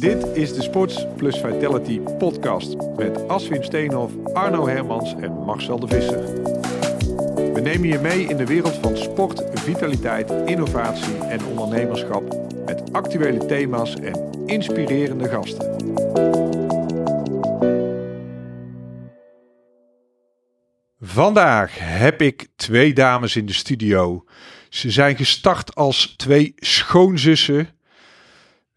Dit is de Sports Plus Vitality podcast met Aswin Steenhoff, Arno Hermans en Marcel de Visser. We nemen je mee in de wereld van sport, vitaliteit, innovatie en ondernemerschap met actuele thema's en inspirerende gasten. Vandaag heb ik twee dames in de studio. Ze zijn gestart als twee schoonzussen.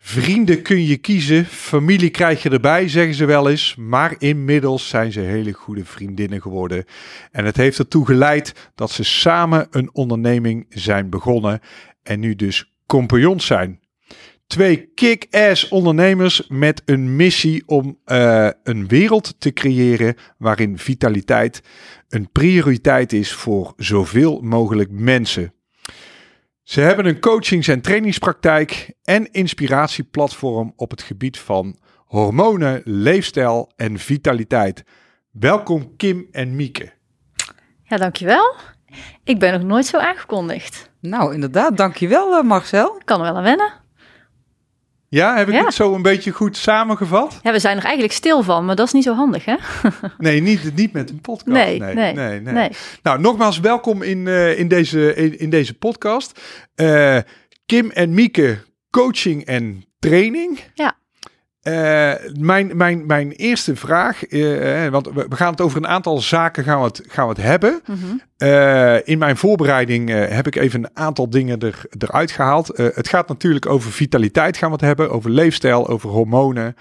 Vrienden kun je kiezen, familie krijg je erbij, zeggen ze wel eens. Maar inmiddels zijn ze hele goede vriendinnen geworden. En het heeft ertoe geleid dat ze samen een onderneming zijn begonnen. En nu dus compagnons zijn. Twee kick-ass ondernemers met een missie om uh, een wereld te creëren waarin vitaliteit een prioriteit is voor zoveel mogelijk mensen. Ze hebben een coachings- en trainingspraktijk en inspiratieplatform op het gebied van hormonen, leefstijl en vitaliteit. Welkom Kim en Mieke. Ja, dankjewel. Ik ben nog nooit zo aangekondigd. Nou, inderdaad, dankjewel uh, Marcel. Kan er wel aan wennen. Ja, heb ik het zo een beetje goed samengevat? Ja, we zijn er eigenlijk stil van, maar dat is niet zo handig, hè? nee, niet, niet met een podcast. Nee nee, nee, nee, nee. Nou, nogmaals welkom in, uh, in, deze, in, in, deze podcast. Uh, Kim en Mieke, coaching en training. Ja. Uh, mijn, mijn, mijn eerste vraag, uh, want we gaan het over een aantal zaken gaan we het, gaan we het hebben. Mm -hmm. uh, in mijn voorbereiding heb ik even een aantal dingen er, eruit gehaald. het gaat natuurlijk over vitaliteit gaan we het hebben, over leefstijl, over hormonen,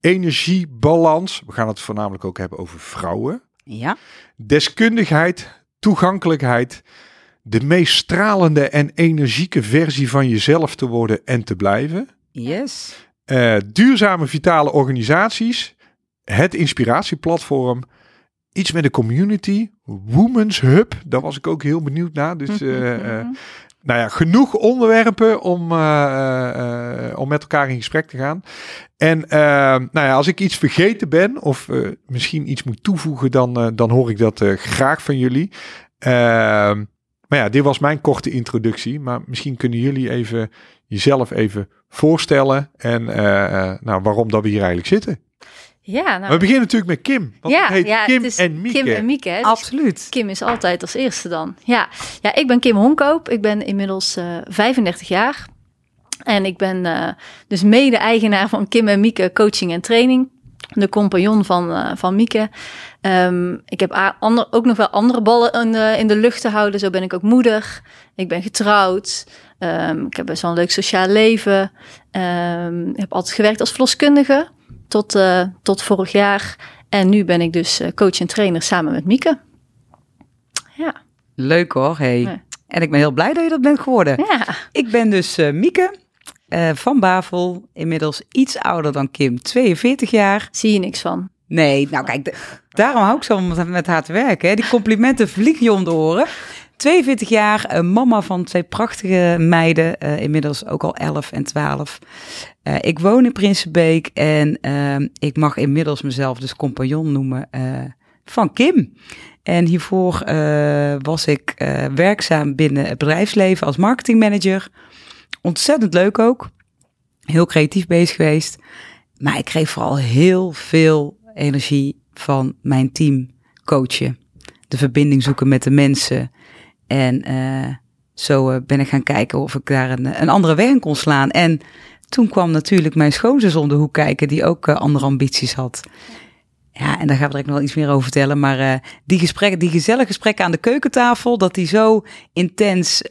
energiebalans. We gaan het voornamelijk ook hebben over vrouwen. Ja. Deskundigheid, toegankelijkheid, de meest stralende en energieke versie van jezelf te worden en te blijven. Yes. Uh, duurzame vitale organisaties, het inspiratieplatform, iets met de community, Women's Hub, daar was ik ook heel benieuwd naar. Dus uh, nou ja, genoeg onderwerpen om, om met elkaar in gesprek te gaan. En nou ja, als ik iets vergeten ben of misschien iets moet toevoegen, dan, dan hoor ik dat graag van jullie. Maar ja, dit was mijn korte introductie. Maar misschien kunnen jullie even jezelf even voorstellen en uh, nou, waarom dat we hier eigenlijk zitten. Ja, nou, we beginnen natuurlijk met Kim. Want ja, het heet ja, Kim het en Mieke. Kim en Mieke. Dus Absoluut. Kim is altijd als eerste dan. Ja, ja ik ben Kim Honkoop. Ik ben inmiddels uh, 35 jaar. En ik ben uh, dus mede-eigenaar van Kim en Mieke Coaching en Training. De compagnon van, uh, van Mieke. Um, ik heb ander, ook nog wel andere ballen in de, in de lucht te houden. Zo ben ik ook moeder. Ik ben getrouwd. Um, ik heb best wel een leuk sociaal leven. Um, ik heb altijd gewerkt als verloskundige tot, uh, tot vorig jaar. En nu ben ik dus uh, coach en trainer samen met Mieke. Ja. Leuk hoor, hey. Ja. En ik ben heel blij dat je dat bent geworden. Ja. Ik ben dus uh, Mieke van Bavel, inmiddels iets ouder dan Kim, 42 jaar. Zie je niks van. Nee, nou kijk, daarom hou ik zo met, met haar te werken. Hè. Die complimenten vliegen je om de oren. 42 jaar, uh, mama van twee prachtige meiden, uh, inmiddels ook al 11 en 12. Uh, ik woon in Prinsenbeek en ik mag inmiddels mezelf dus compagnon noemen van Kim. En hiervoor was ik werkzaam binnen het bedrijfsleven als marketingmanager. Ontzettend leuk ook. Heel creatief bezig geweest. Maar ik kreeg vooral heel veel energie van mijn team coachen. De verbinding zoeken met de mensen. En uh, zo uh, ben ik gaan kijken of ik daar een, een andere weg in kon slaan. En toen kwam natuurlijk mijn schoonzus om de hoek kijken, die ook uh, andere ambities had. Ja, en daar gaan we er nog wel iets meer over vertellen. Maar die gesprekken, die gezellige gesprekken aan de keukentafel, dat die zo intens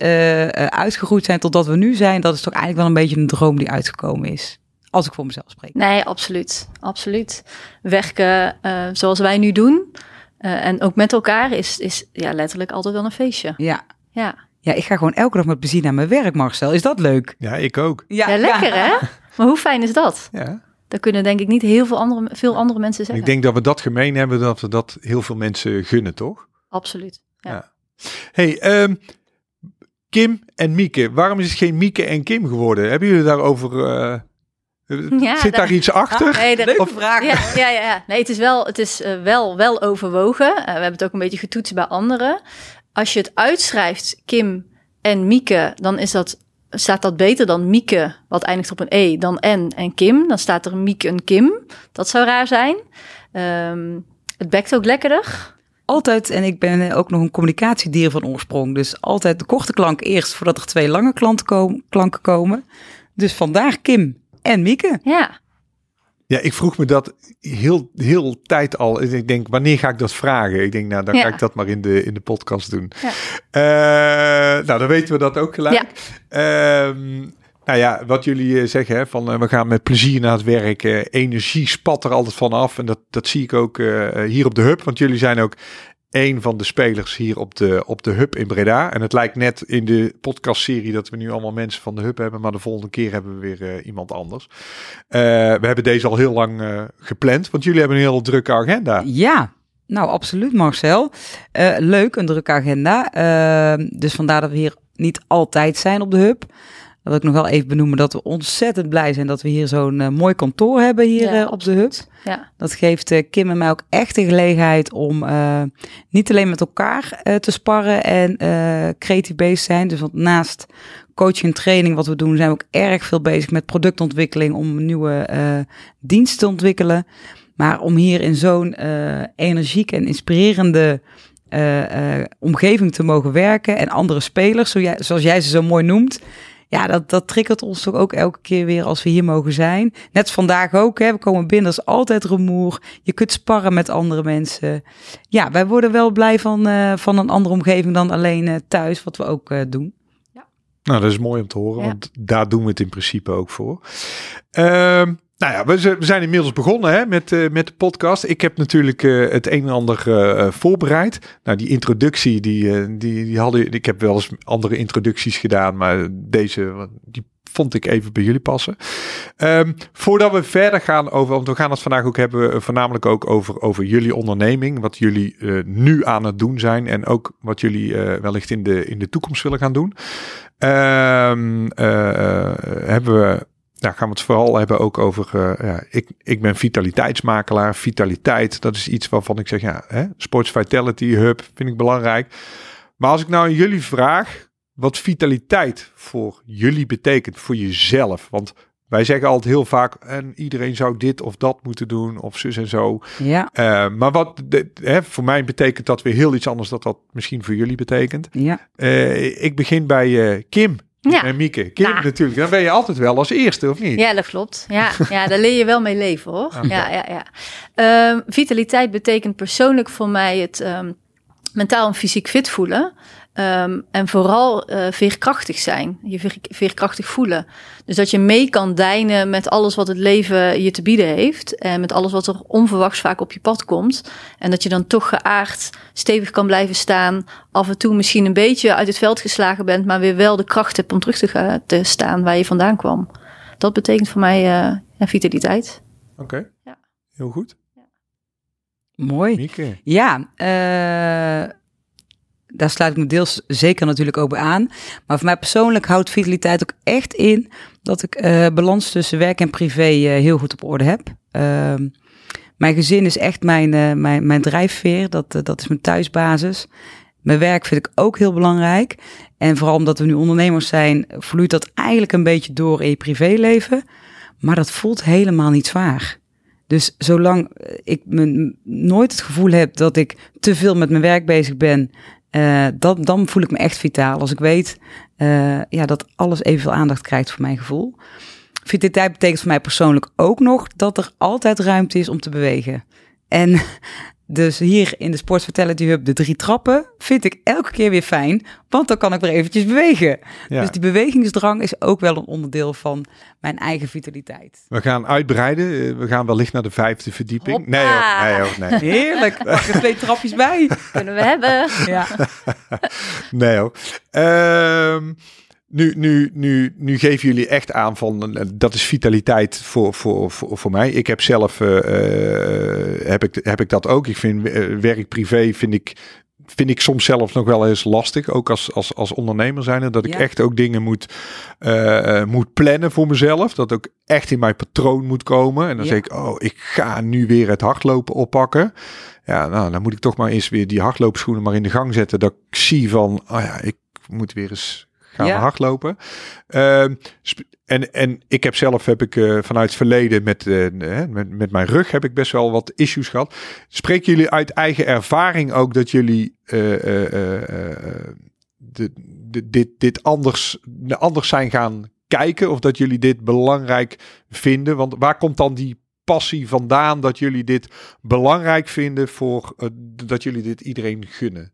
uitgegroeid zijn totdat we nu zijn, dat is toch eigenlijk wel een beetje een droom die uitgekomen is. Als ik voor mezelf spreek. Nee, absoluut. Absoluut. Werken zoals wij nu doen. Uh, en ook met elkaar is, is ja, letterlijk altijd wel een feestje. Ja. Ja. Ja, ik ga gewoon elke dag met plezier naar mijn werk, Marcel. Is dat leuk? Ja, ik ook. Ja, ja lekker hè? Maar hoe fijn is dat? Ja. Dat kunnen denk ik niet heel veel andere, veel andere mensen zeggen. Ik denk dat we dat gemeen hebben, dat we dat heel veel mensen gunnen, toch? Absoluut. Ja. ja. Hey, um, Kim en Mieke. Waarom is het geen Mieke en Kim geworden? Hebben jullie daarover... Uh... Ja, Zit daar iets achter? Ah, nee, Leuke vraag. Ja, ja, ja. Nee, het is wel, het is, uh, wel, wel overwogen. Uh, we hebben het ook een beetje getoetst bij anderen. Als je het uitschrijft, Kim en Mieke, dan is dat staat dat beter dan Mieke, wat eindigt op een E, dan N en Kim. Dan staat er Mieke en Kim. Dat zou raar zijn. Ehm, het bekt ook lekkerder. Altijd, en ik ben ook nog een communicatiedier van oorsprong. Dus altijd de korte klank eerst voordat er twee lange klanten kom- klanken komen. Dus vandaag Kim en Mieke. Ja, Ja, ik vroeg me dat heel, heel tijd al. En Ik denk, wanneer ga ik dat vragen? Ik denk, nou, dan Ja. ga ik dat maar in de, in de podcast doen. Ja. Eh, nou, dan weten we dat ook gelijk. Ehm, nou ja, wat jullie eh, zeggen, hè, van eh, we gaan met plezier naar het werk. energie spat er altijd van af. En dat, dat zie ik ook eh, hier op de hub. Want jullie zijn ook een van de spelers hier op de, op de hub in Breda. En het lijkt net in de podcastserie dat we nu allemaal mensen van de hub hebben. Maar de volgende keer hebben we weer eh, iemand anders. Eh, we hebben deze al heel lang eh, gepland. Want jullie hebben een heel drukke agenda. Ja, nou absoluut Marcel. Leuk, een drukke agenda. Dus vandaar dat we hier niet altijd zijn op de hub. Dat wil ik nog wel even benoemen dat we ontzettend blij zijn dat we hier zo'n eh, mooi kantoor hebben hier Ja, eh, op de hub. ja, Dat geeft eh, Kim en mij ook echt de gelegenheid om niet alleen met elkaar te sparren en creatief bezig zijn. Dus want naast coaching en training wat we doen, zijn we ook erg veel bezig met productontwikkeling om nieuwe diensten te ontwikkelen. Maar om hier in zo'n energieke en inspirerende omgeving te mogen werken en andere spelers, zoals jij ze zo mooi noemt. Ja, dat, dat triggert ons toch ook elke keer weer als we hier mogen zijn. Net vandaag ook, hè, we komen binnen, dat is altijd rumoer. Je kunt sparren met andere mensen. Ja, wij worden wel blij van, eh, van een andere omgeving dan alleen eh, thuis, wat we ook eh, doen. Nou, dat is mooi om te horen, Ja. want daar doen we het in principe ook voor. Ehm, nou ja, we, zijn inmiddels begonnen hè, met, eh, met de podcast. Ik heb natuurlijk eh, het een en ander eh, voorbereid. Nou, die introductie, die, die, die hadden... Ik heb wel eens andere introducties gedaan, maar deze, die vond ik even bij jullie passen. Ehm, voordat we verder gaan over, want we gaan het vandaag ook hebben, voornamelijk ook over, over jullie onderneming, wat jullie nu aan het doen zijn en ook wat jullie wellicht in de, in de toekomst willen gaan doen. Ehm, eh, eh, hebben we, nou gaan we het vooral hebben ook over, eh, ja, ik, ik ben vitaliteitsmakelaar. Vitaliteit, dat is iets waarvan ik zeg, ja, hè, Sports Vitality Hub vind ik belangrijk. Maar als ik nou aan jullie vraag, wat vitaliteit voor jullie betekent, voor jezelf. Want wij zeggen altijd heel vaak, en iedereen zou dit of dat moeten doen, of zus en zo. Ja, Eh, maar wat de, hè, voor mij betekent dat weer heel iets anders dan dat misschien voor jullie betekent. ja. Eh, ik begin bij Kim Ja. en Mieke. Kim Nou. natuurlijk. Dan ben je altijd wel als eerste, of niet? ja, dat klopt. Ja, ja, daar leer je wel mee leven hoor. Oké. Ja, ja, ja. Ehm, vitaliteit betekent persoonlijk voor mij het ehm, mentaal en fysiek fit voelen. Ehm, en vooral eh, veerkrachtig zijn, je veer- veerkrachtig voelen. Dus dat je mee kan deinen met alles wat het leven je te bieden heeft. En met alles wat er onverwachts vaak op je pad komt. En dat je dan toch geaard stevig kan blijven staan. Af en toe misschien een beetje uit het veld geslagen bent. Maar weer wel de kracht hebt om terug te, gaan, te staan waar je vandaan kwam. Dat betekent voor mij eh, ja, vitaliteit. Oké. Ja. Heel goed. Mooi. Mieke. Ja, eh, daar sluit ik me deels zeker natuurlijk ook bij aan. Maar voor mij persoonlijk houdt vitaliteit ook echt in dat ik eh, balans tussen werk en privé eh, heel goed op orde heb. Ehm, mijn gezin is echt mijn, eh, mijn, mijn drijfveer, dat, dat is mijn thuisbasis. Mijn werk vind ik ook heel belangrijk. En vooral omdat we nu ondernemers zijn, vloeit dat eigenlijk een beetje door in je privéleven. Maar dat voelt helemaal niet zwaar. Dus zolang ik me nooit het gevoel heb dat ik te veel met mijn werk bezig ben, eh, dan, dan voel ik me echt vitaal. Als ik weet eh, ja, dat alles evenveel aandacht krijgt voor mijn gevoel. Vitaliteit betekent voor mij persoonlijk ook nog dat er altijd ruimte is om te bewegen. En dus hier in de Sports Vitality Hub, de drie trappen, vind ik elke keer weer fijn, want dan kan ik weer eventjes bewegen. Ja. Dus die bewegingsdrang is ook wel een onderdeel van mijn eigen vitaliteit. We gaan uitbreiden. Eh, We gaan wellicht naar de vijfde verdieping. Hoppa. Nee hoor, nee hoor, nee. Heerlijk, pak er twee trapjes bij. Kunnen we hebben. Ja. Nee hoor. Ehm, nu, nu, nu, nu geven jullie echt aan van eh, dat is vitaliteit voor, voor, voor, voor mij. Ik heb zelf eh, eh, heb ik, heb ik dat ook. Ik vind werk privé vind ik, vind ik soms zelfs nog wel eens lastig. Ook als, als, als ondernemer zijn. Dat ik Ja. echt ook dingen moet, moet plannen voor mezelf. Dat ook echt in mijn patroon moet komen. En dan Ja. zeg ik, oh, ik ga nu weer het hardlopen oppakken. Ja, nou, dan moet ik toch maar eens weer die hardloopschoenen maar in de gang zetten. Dat ik zie van, oh ja, ik moet weer eens gaan we hardlopen. Ehm, en, en ik heb zelf heb ik eh, vanuit het verleden met, eh, met, met mijn rug heb ik best wel wat issues gehad. Spreken jullie uit eigen ervaring ook dat jullie eh, de, de- dit, dit anders, anders zijn gaan kijken? Of dat jullie dit belangrijk vinden? Want waar komt dan die passie vandaan dat jullie dit belangrijk vinden voor dat jullie dit iedereen gunnen?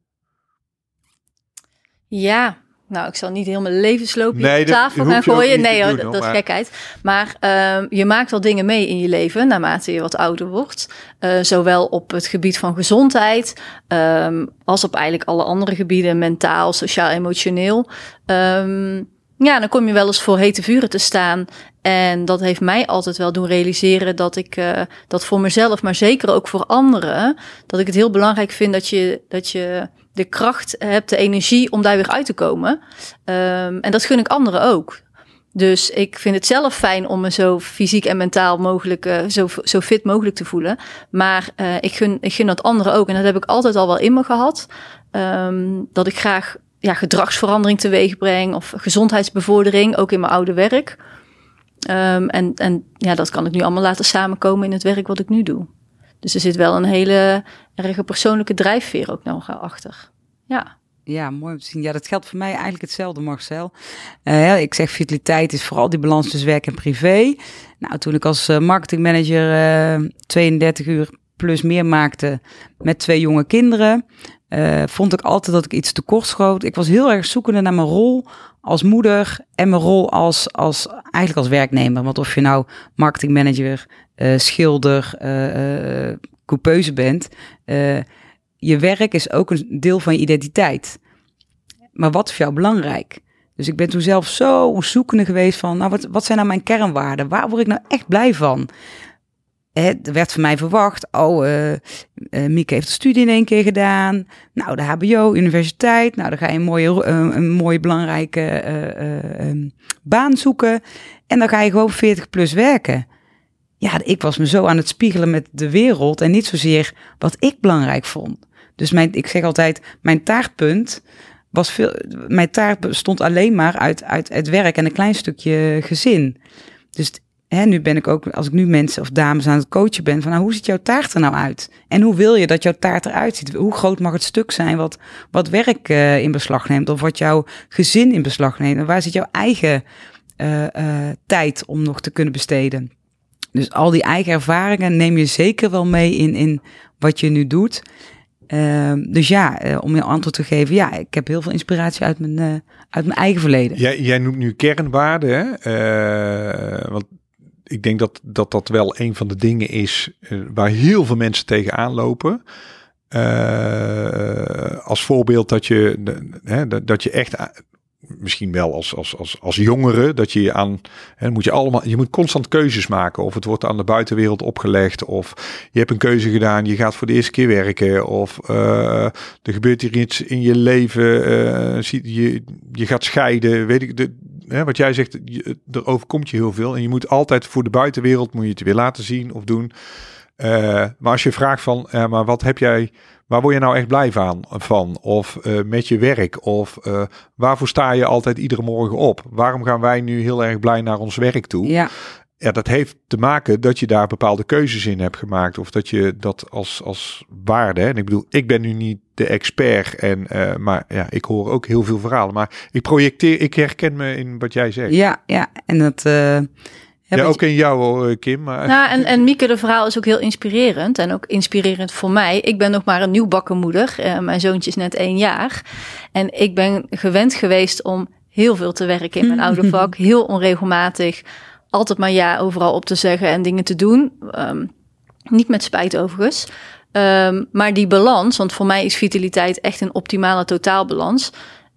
Ja, nou, ik zal niet heel mijn levensloop hier Nee, op tafel gaan gooien. Nee, hoor, doen, dat, is gekheid. Maar ehm, je maakt wel dingen mee in je leven naarmate je wat ouder wordt. Eh, zowel op het gebied van gezondheid ehm, als op eigenlijk alle andere gebieden, mentaal, sociaal, emotioneel. Ehm, ja, dan kom je wel eens voor hete vuren te staan. En dat heeft mij altijd wel doen realiseren dat ik eh, dat voor mezelf, maar zeker ook voor anderen, dat ik het heel belangrijk vind dat je, dat je de kracht hebt, de energie om daar weer uit te komen. Ehm, en dat gun ik anderen ook. Dus ik vind het zelf fijn om me zo fysiek en mentaal mogelijk, eh, zo, zo fit mogelijk te voelen. Maar eh, ik, gun, ik gun dat anderen ook. En dat heb ik altijd al wel in me gehad. Ehm, dat ik graag ja, gedragsverandering teweeg breng of gezondheidsbevordering, ook in mijn oude werk. Ehm, en en ja, dat kan ik nu allemaal laten samenkomen in het werk wat ik nu doe. Dus er zit wel een hele erge persoonlijke drijfveer ook nog achter. Ja. Ja, mooi om te zien. Ja, dat geldt voor mij eigenlijk hetzelfde, Marcel. Ja, ik zeg vitaliteit is vooral die balans tussen werk en privé. Nou, toen ik als eh, marketingmanager eh 32 uur plus meer maakte met twee jonge kinderen, eh, vond ik altijd dat ik iets tekort schoot. Ik was heel erg zoekende naar mijn rol als moeder en mijn rol als, als eigenlijk als werknemer. Want of je nou marketingmanager, eh, schilder, eh coupeuse bent, je werk is ook een deel van je identiteit. Maar wat is jou belangrijk? Dus ik ben toen zelf zo zoekende geweest van, nou, wat, wat zijn nou mijn kernwaarden? Waar word ik nou echt blij van? Er werd van mij verwacht, oh, eh, Mieke heeft de studie in één keer gedaan. Nou, de HBO, universiteit. Nou, dan ga je een mooie, eh, een mooie belangrijke eh, eh, ehm, baan zoeken. En dan ga je gewoon 40 plus werken. Ja, ik was me zo aan het spiegelen met de wereld en niet zozeer wat ik belangrijk vond. Dus mijn, ik zeg altijd, mijn taartpunt was veel. Mijn taart bestond alleen maar uit, uit het werk en een klein stukje gezin. Dus hè, nu ben ik ook, als ik nu mensen of dames aan het coachen ben, van nou, hoe ziet jouw taart er nou uit? En hoe wil je dat jouw taart eruit ziet? Hoe groot mag het stuk zijn wat, wat werk eh, in beslag neemt? Of wat jouw gezin in beslag neemt? En waar zit jouw eigen eh, eh, tijd om nog te kunnen besteden? Dus al die eigen ervaringen neem je zeker wel mee in, in wat je nu doet. Ehm, dus ja, om je antwoord te geven, ja, ik heb heel veel inspiratie uit mijn, uit mijn eigen verleden. Jij, jij noemt nu kernwaarden, hè? Want ik denk dat, dat dat wel een van de dingen is eh, waar heel veel mensen tegenaan lopen. Eh, als voorbeeld dat je, hè, dat, je echt, misschien wel als, als, als, als jongere, dat je aan, hè, moet je allemaal, je moet constant keuzes maken. Of het wordt aan de buitenwereld opgelegd, of je hebt een keuze gedaan, je gaat voor de eerste keer werken, of eh, er gebeurt hier iets in je leven, zie- je, je gaat scheiden, weet ik, de, hè, wat jij zegt, je, er overkomt je heel veel en je moet altijd voor de buitenwereld, moet je het weer laten zien of doen. Eh, maar als je vraagt van, eh, maar wat heb jij, waar word je nou echt blij van? van? Of eh, met je werk? Of waarvoor sta je altijd iedere morgen op? Waarom gaan wij nu heel erg blij naar ons werk toe? Ja, Ja, dat heeft te maken dat je daar bepaalde keuzes in hebt gemaakt. Of dat je dat als, als waarde. hè. En ik bedoel, ik ben nu niet de expert. En, eh, maar ja, ik hoor ook heel veel verhalen. Maar ik projecteer, ik herken me in wat jij zegt. Ja, ja, ja. En dat. eh, heb ik- ook in jou, hoor, Kim. Maar, Nou, en, en Mieke, de verhaal is ook heel inspirerend. En ook inspirerend voor mij. Ik ben nog maar een nieuwbakken moeder. Eh, mijn zoontje is net één jaar. En ik ben gewend geweest om heel veel te werken in mijn oude vak. Heel onregelmatig. Altijd maar ja overal op te zeggen en dingen te doen. Ehm, niet met spijt overigens. Ehm, maar die balans, want voor mij is vitaliteit echt een optimale totaalbalans.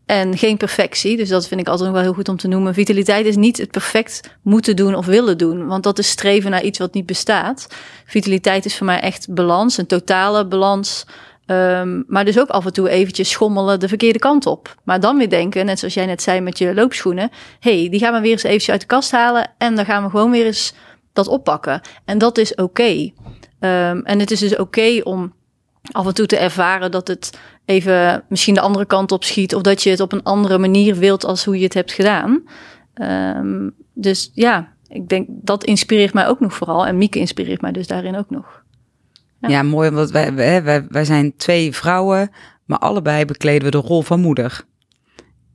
En geen perfectie. Dus dat vind ik altijd nog wel heel goed om te noemen. Vitaliteit is niet het perfect moeten doen of willen doen. Want dat is streven naar iets wat niet bestaat. Vitaliteit is voor mij echt balans, een totale balans. Ehm, maar dus ook af en toe eventjes schommelen de verkeerde kant op. Maar dan weer denken, net zoals jij net zei met je loopschoenen. hey, die gaan we weer eens eventjes uit de kast halen. En dan gaan we gewoon weer eens dat oppakken. En dat is oké. Ehm, en het is dus oké om af en toe te ervaren dat het even misschien de andere kant op schiet. Of dat je het op een andere manier wilt als hoe je het hebt gedaan. Ehm, dus ja, ik denk dat inspireert mij ook nog vooral. En Mieke inspireert mij dus daarin ook nog. Ja, Ja. mooi, want wij, wij, wij, wij zijn twee vrouwen, maar allebei bekleden we de rol van moeder.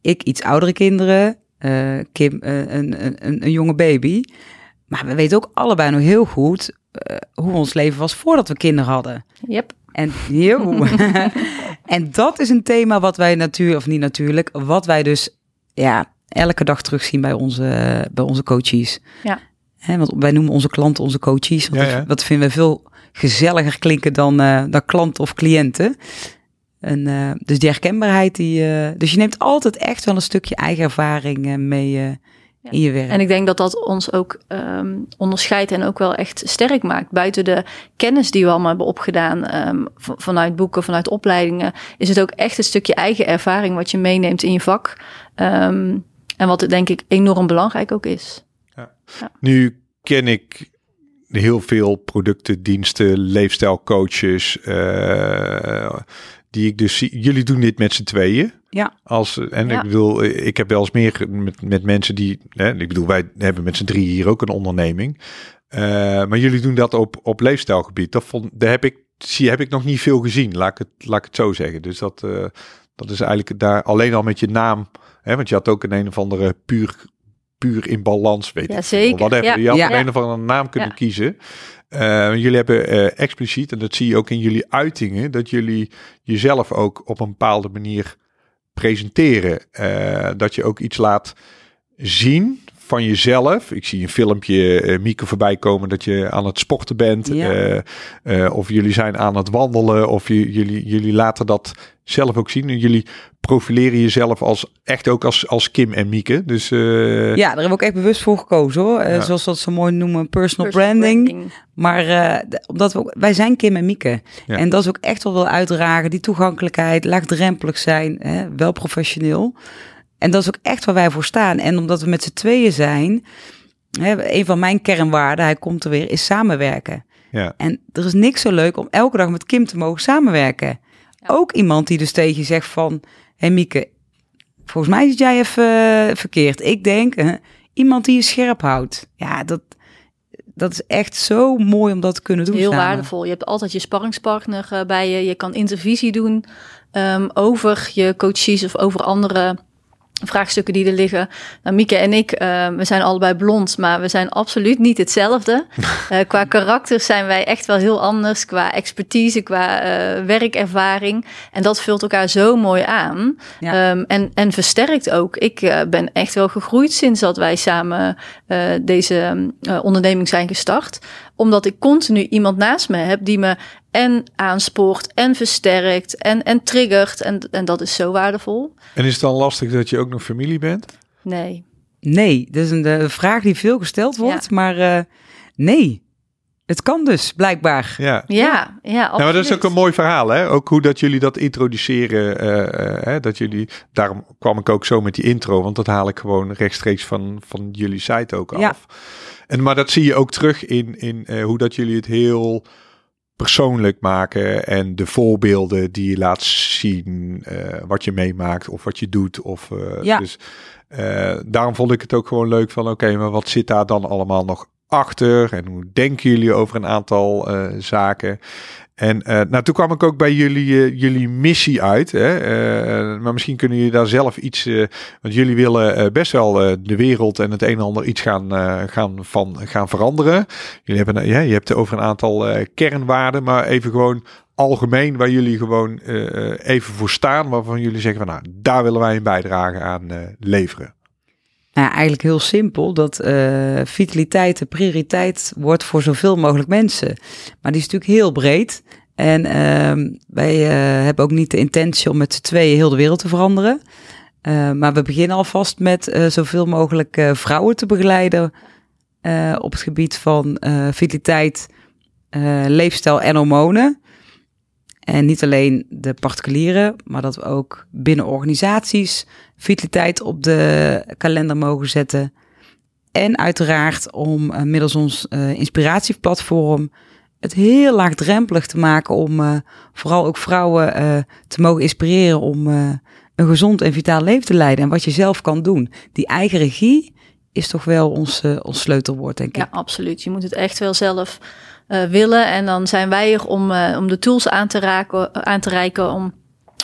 Ik iets oudere kinderen, eh, Kim eh, een, een, een, een jonge baby. Maar we weten ook allebei nog heel goed eh, hoe ons leven was voordat we kinderen hadden. Yep. En, yo. en dat is een thema wat wij natuurlijk, of niet natuurlijk, wat wij dus ja, elke dag terugzien bij onze, bij onze coaches. Ja. Hè, want wij noemen onze klanten onze coaches. Want Ja, ja. Dat vinden we veel gezelliger klinken dan, eh dan klant of cliënten. En, eh, dus die herkenbaarheid, die, eh, dus je neemt altijd echt wel een stukje eigen ervaring mee eh, Ja. in je werk. En ik denk dat dat ons ook ehm, onderscheidt en ook wel echt sterk maakt. Buiten de kennis die we allemaal hebben opgedaan ehm, vanuit boeken, vanuit opleidingen, is het ook echt een stukje eigen ervaring wat je meeneemt in je vak. Ehm, en wat het denk ik enorm belangrijk ook is. Nu ken ik heel veel producten, diensten, leefstijlcoaches. eh, die ik dus zie. Jullie doen dit met z'n tweeën. Ja. Als, en Ja. ik bedoel, ik heb wel eens meer met, met mensen die. Hè, ik bedoel, wij hebben met z'n drie hier ook een onderneming. Eh, maar jullie doen dat op, op leefstijlgebied. Dat vond, daar heb ik, zie, heb ik nog niet veel gezien, laat ik het, laat ik het zo zeggen. Dus dat, eh, dat is eigenlijk daar alleen al met je naam. Hè, want je had ook een een of andere puur, puur in balans, weet Ja, ik. zeker. Whatever. Ja. Je had Ja. een of andere naam kunnen Ja. kiezen. Eh, jullie hebben eh, expliciet, en dat zie je ook in jullie uitingen, dat jullie jezelf ook op een bepaalde manier presenteren. Eh, dat je ook iets laat zien van jezelf. Ik zie een filmpje, eh Mieke, voorbij komen dat je aan het sporten bent. Ja. Eh, eh, of jullie zijn aan het wandelen. Of je, jullie, jullie laten dat zelf ook zien. En jullie profileren jezelf als, echt ook als, als Kim en Mieke. Dus eh, ja, daar hebben we ook echt bewust voor gekozen hoor. Eh, Ja. Zoals dat zo mooi noemen, personal, Personal branding. branding. Maar eh, omdat we ook, wij zijn Kim en Mieke. Ja. En dat is ook echt wel wel uitdragen. Die toegankelijkheid, laagdrempelig zijn, hè, wel professioneel. En dat is ook echt waar wij voor staan. En omdat we met z'n tweeën zijn, hè, een van mijn kernwaarden, hij komt er weer, is samenwerken. ja. En er is niks zo leuk om elke dag met Kim te mogen samenwerken. Ja. Ook iemand die dus tegen je zegt van, hé hey Mieke, volgens mij zit jij even eh, verkeerd. Ik denk, eh, iemand die je scherp houdt. Ja, dat, dat is echt zo mooi om dat te kunnen doen Heel samen. waardevol. Je hebt altijd je sparringspartner eh, bij je. Je kan intervisie doen ehm, over je coaches of over andere vraagstukken die er liggen. Nou, Mieke en ik, eh, we zijn allebei blond, maar we zijn absoluut niet hetzelfde. Eh, qua karakter zijn wij echt wel heel anders. Qua expertise, qua eh, werkervaring. En dat vult elkaar zo mooi aan. Ja. Ehm, en, en versterkt ook. Ik ben echt wel gegroeid sinds dat wij samen deze onderneming zijn gestart. Omdat ik continu iemand naast me heb die me en aanspoort en versterkt en, en triggert. En, en dat is zo waardevol. En is het dan lastig dat je ook nog familie bent? Nee. Nee, dat is een de vraag die veel gesteld wordt, maar eh, nee. Het kan dus, blijkbaar. Ja. Ja, ja, Nou, maar dat is ook een mooi verhaal, hè? Ook hoe dat jullie dat introduceren. eh, eh, hè? Dat jullie, daarom kwam ik ook zo met die intro, want dat haal ik gewoon rechtstreeks van, van jullie site ook af. Ja. En, maar dat zie je ook terug in, in eh, hoe dat jullie het heel persoonlijk maken en de voorbeelden die je laat zien, eh, wat je meemaakt of wat je doet. Of, eh, Ja. Dus eh, daarom vond ik het ook gewoon leuk van, oké, maar wat zit daar dan allemaal nog achter? En hoe denken jullie over een aantal eh, zaken? En eh, nou, toen kwam ik ook bij jullie, eh, jullie missie uit. Hè? Maar misschien kunnen jullie daar zelf iets. want jullie willen best wel de wereld en het een en ander iets gaan, gaan, van, gaan veranderen. Jullie hebben, ja, je hebt over een aantal kernwaarden, maar even gewoon algemeen waar jullie gewoon even voor staan. Waarvan jullie zeggen van nou, daar willen wij een bijdrage aan leveren. Nou, eigenlijk heel simpel dat eh, vitaliteit de prioriteit wordt voor zoveel mogelijk mensen. Maar die is natuurlijk heel breed. En ehm, wij eh, hebben ook niet de intentie om met z'n tweeën heel de wereld te veranderen. Eh, maar we beginnen alvast met zoveel mogelijk vrouwen te begeleiden op het gebied van vitaliteit, leefstijl en hormonen. En niet alleen de particulieren, maar dat we ook binnen organisaties vitaliteit op de kalender mogen zetten. En uiteraard om eh, middels ons eh, inspiratieplatform het heel laagdrempelig te maken om eh, vooral ook vrouwen te mogen inspireren om een gezond en vitaal leven te leiden. En wat je zelf kan doen. Die eigen regie is toch wel ons, eh, ons sleutelwoord, denk ik. Ja, absoluut. Je moet het echt wel zelf eh, willen. En dan zijn wij er om, eh, om de tools aan te, raken, aan te reiken om,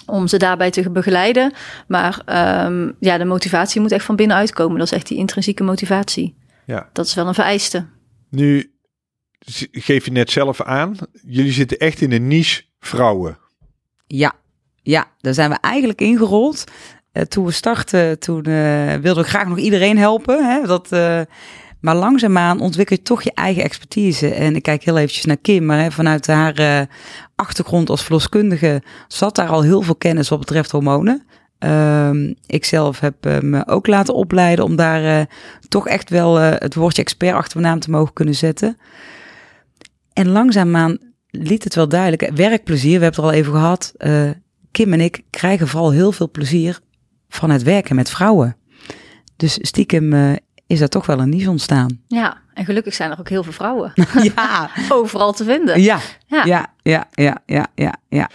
om ze daarbij te begeleiden. Maar ehm, ja, de motivatie moet echt van binnenuit komen. Dat is echt die intrinsieke motivatie. Ja. Dat is wel een vereiste. Nu geef je net zelf aan, jullie zitten echt in een niche vrouwen. Ja, ja, daar zijn we eigenlijk ingerold. Eh, toen we startten, toen eh, wilden we graag nog iedereen helpen. Hè? Dat, eh, maar langzaamaan ontwikkel je toch je eigen expertise. En ik kijk heel eventjes naar Kim, maar hè, vanuit haar achtergrond als verloskundige zat daar al heel veel kennis wat betreft hormonen. Ehm, ik zelf heb me ook laten opleiden om daar toch echt wel het woordje expert achter mijn naam te mogen kunnen zetten. En langzaamaan liet het wel duidelijk. Werkplezier, we hebben het al even gehad. Eh, Kim en ik krijgen vooral heel veel plezier van het werken met vrouwen. Dus stiekem eh, is er toch wel een niche ontstaan. Ja, en gelukkig zijn er ook heel veel vrouwen Ja, overal te vinden. ja, Ja. ja, ja, ja, ja, ja, ja.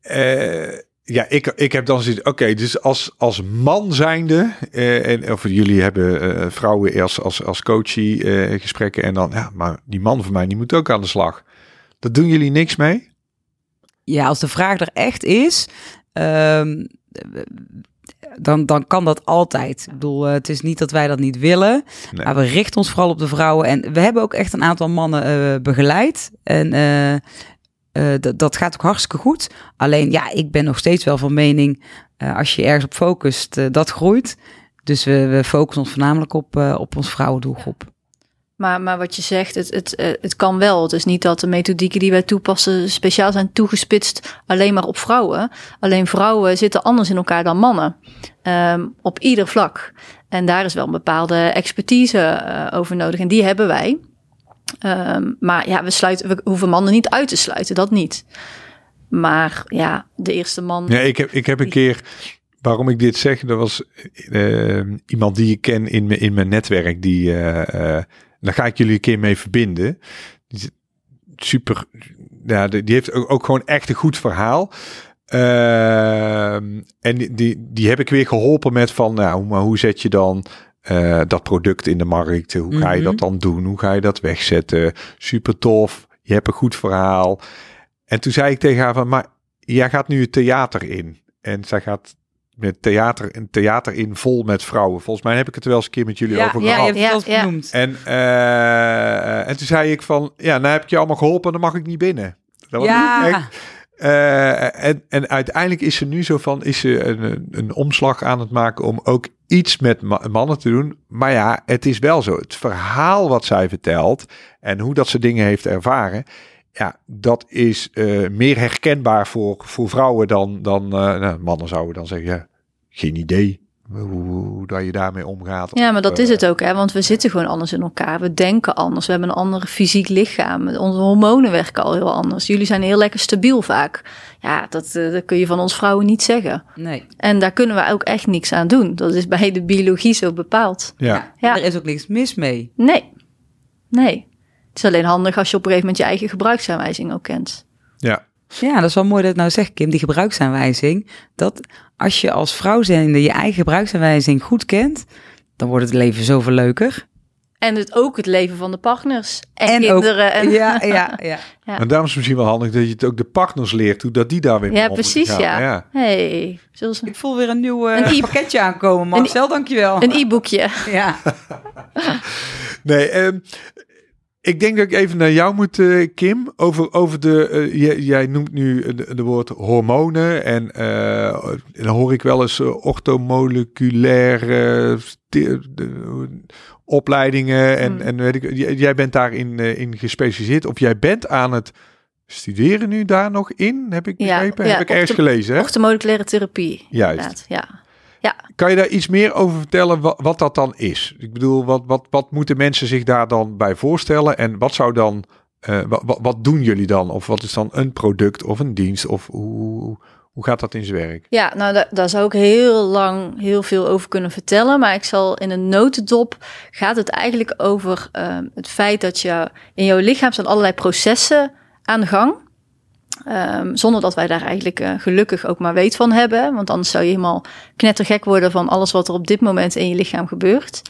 Eh, ja, ik, ik heb dan zoiets. Oké, dus als, als man zijnde, eh, en of jullie hebben eh, vrouwen eerst als, als coachie eh, gesprekken en dan, ja, maar die man van mij die moet ook aan de slag. Dat doen jullie niks mee? Ja, als de vraag er echt is, ehm, dan, dan kan dat altijd. Ik bedoel, eh, het is niet dat wij dat niet willen, Nee. maar we richten ons vooral op de vrouwen. En we hebben ook echt een aantal mannen eh, begeleid. En eh, dat- dat gaat ook hartstikke goed. Alleen, ja, ik ben nog steeds wel van mening, als je ergens op focust, dat groeit. Dus we, we focussen ons voornamelijk op, op ons vrouwendoelgroep. Maar, maar wat je zegt, het, het, eh, het kan wel. Het is niet dat de methodieken die wij toepassen speciaal zijn toegespitst alleen maar op vrouwen. Alleen vrouwen zitten anders in elkaar dan mannen. Ehm, op ieder vlak. En daar is wel een bepaalde expertise eh, over nodig. En die hebben wij. Ehm, maar ja, we, sluiten, we hoeven mannen niet uit te sluiten, dat niet. Maar ja, de eerste man. Ja, ik heb, ik heb een keer, waarom ik dit zeg, dat was eh, iemand die ik ken in, mijn- in mijn netwerk. Die, daar ga ik jullie een keer mee verbinden. Super, ja, die heeft ook, gewoon echt een goed verhaal. Ehm, en die, die, die heb ik weer geholpen met van, nou, maar hoe zet je dan eh, dat product in de markt? Hoe ga je Mhm. dat dan doen? Hoe ga je dat wegzetten? Super tof. Je hebt een goed verhaal. En toen zei ik tegen haar van, maar jij gaat nu het theater in. En zij gaat met theater, een theater in vol met vrouwen. Volgens mij heb ik het er wel eens een keer met jullie Ja, over ja, je gehad. hebt het wel eens Ja, benoemd. En, eh, en toen zei ik van, ja, nou heb ik je allemaal geholpen, dan mag ik niet binnen. Dat was Ja. echt- eh, en, en uiteindelijk is ze nu zo van, is ze een, een, een omslag aan het maken om ook iets met ma- mannen te doen. Maar ja, het is wel zo. Het verhaal wat zij vertelt en hoe dat ze dingen heeft ervaren, ja, dat is eh, meer herkenbaar voor, voor vrouwen dan, dan eh, nou, mannen zouden dan zeggen, ja, geen idee hoe, hoe, hoe dat je daarmee omgaat. Ja, maar dat Of, is eh, het ook, hè? want we zitten gewoon anders in elkaar. We denken anders, we hebben een ander fysiek lichaam. Onze hormonen werken al heel anders. Jullie zijn heel lekker stabiel vaak. Ja, dat, eh, dat kun je van ons vrouwen niet zeggen. Nee. En daar kunnen we ook echt niks aan doen. Dat is bij de biologie zo bepaald. Ja. Ja. Er is ook niks mis mee. Nee, nee. Het is alleen handig als je op een gegeven moment je eigen gebruiksaanwijzing ook kent. Ja. Ja, dat is wel mooi dat je het nou zegt, Kim, die gebruiksaanwijzing. Dat als je als vrouw zijnde je eigen gebruiksaanwijzing goed kent, dan wordt het leven zoveel leuker. En het, ook het leven van de partners en, En ook- kinderen. en, Ja, ja, ja. Ja. En daarom is het misschien wel handig dat je het ook de partners leert, hoe dat die daar weer mee Ja, precies, gaan. ja. ja. Hey, Ik voel weer een nieuw eh, Een e- pakketje aankomen, Marcel, dankjewel. een e-boekje. ja. Nee, ehm, ik denk dat ik even naar jou moet, eh, Kim, over, over de, eh, jij, jij noemt nu de, de woord hormonen en eh, dan hoor ik wel eens orthomoleculaire opleidingen en, Hmm. en weet ik, jij, bent daarin eh, in gespecialiseerd of jij bent aan het studeren nu daar nog in, heb ik begrepen, ja, heb ik ergens gelezen, hè? Orthomoleculaire therapie. Juist. Inderdaad, ja. Kan je daar iets meer over vertellen wat, wat dat dan is? Ik bedoel, wat, wat, wat moeten mensen zich daar dan bij voorstellen? En wat zou dan, eh, wat, wat, doen jullie dan? Of wat is dan een product of een dienst? Of hoe, Hoe gaat dat in zijn werk? Ja, nou daar, daar zou ik heel lang heel veel over kunnen vertellen. Maar ik zal in een notendop gaat het eigenlijk over ehm, het feit dat je in jouw lichaam staan allerlei processen aan de gang. Ehm, zonder dat wij daar eigenlijk eh, gelukkig ook maar weet van hebben. Want anders zou je helemaal knettergek worden van alles wat er op dit moment in je lichaam gebeurt.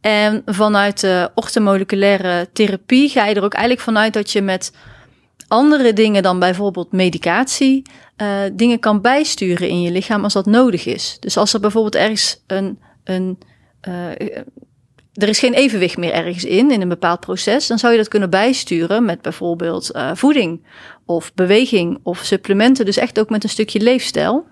En vanuit de orthomoleculaire therapie ga je er ook eigenlijk vanuit dat je met andere dingen dan bijvoorbeeld medicatie uh, dingen kan bijsturen in je lichaam als dat nodig is. Dus als er bijvoorbeeld ergens een, een uh, er is geen evenwicht meer ergens in, in een bepaald proces, dan zou je dat kunnen bijsturen met bijvoorbeeld voeding of beweging of supplementen. Dus echt ook met een stukje leefstijl.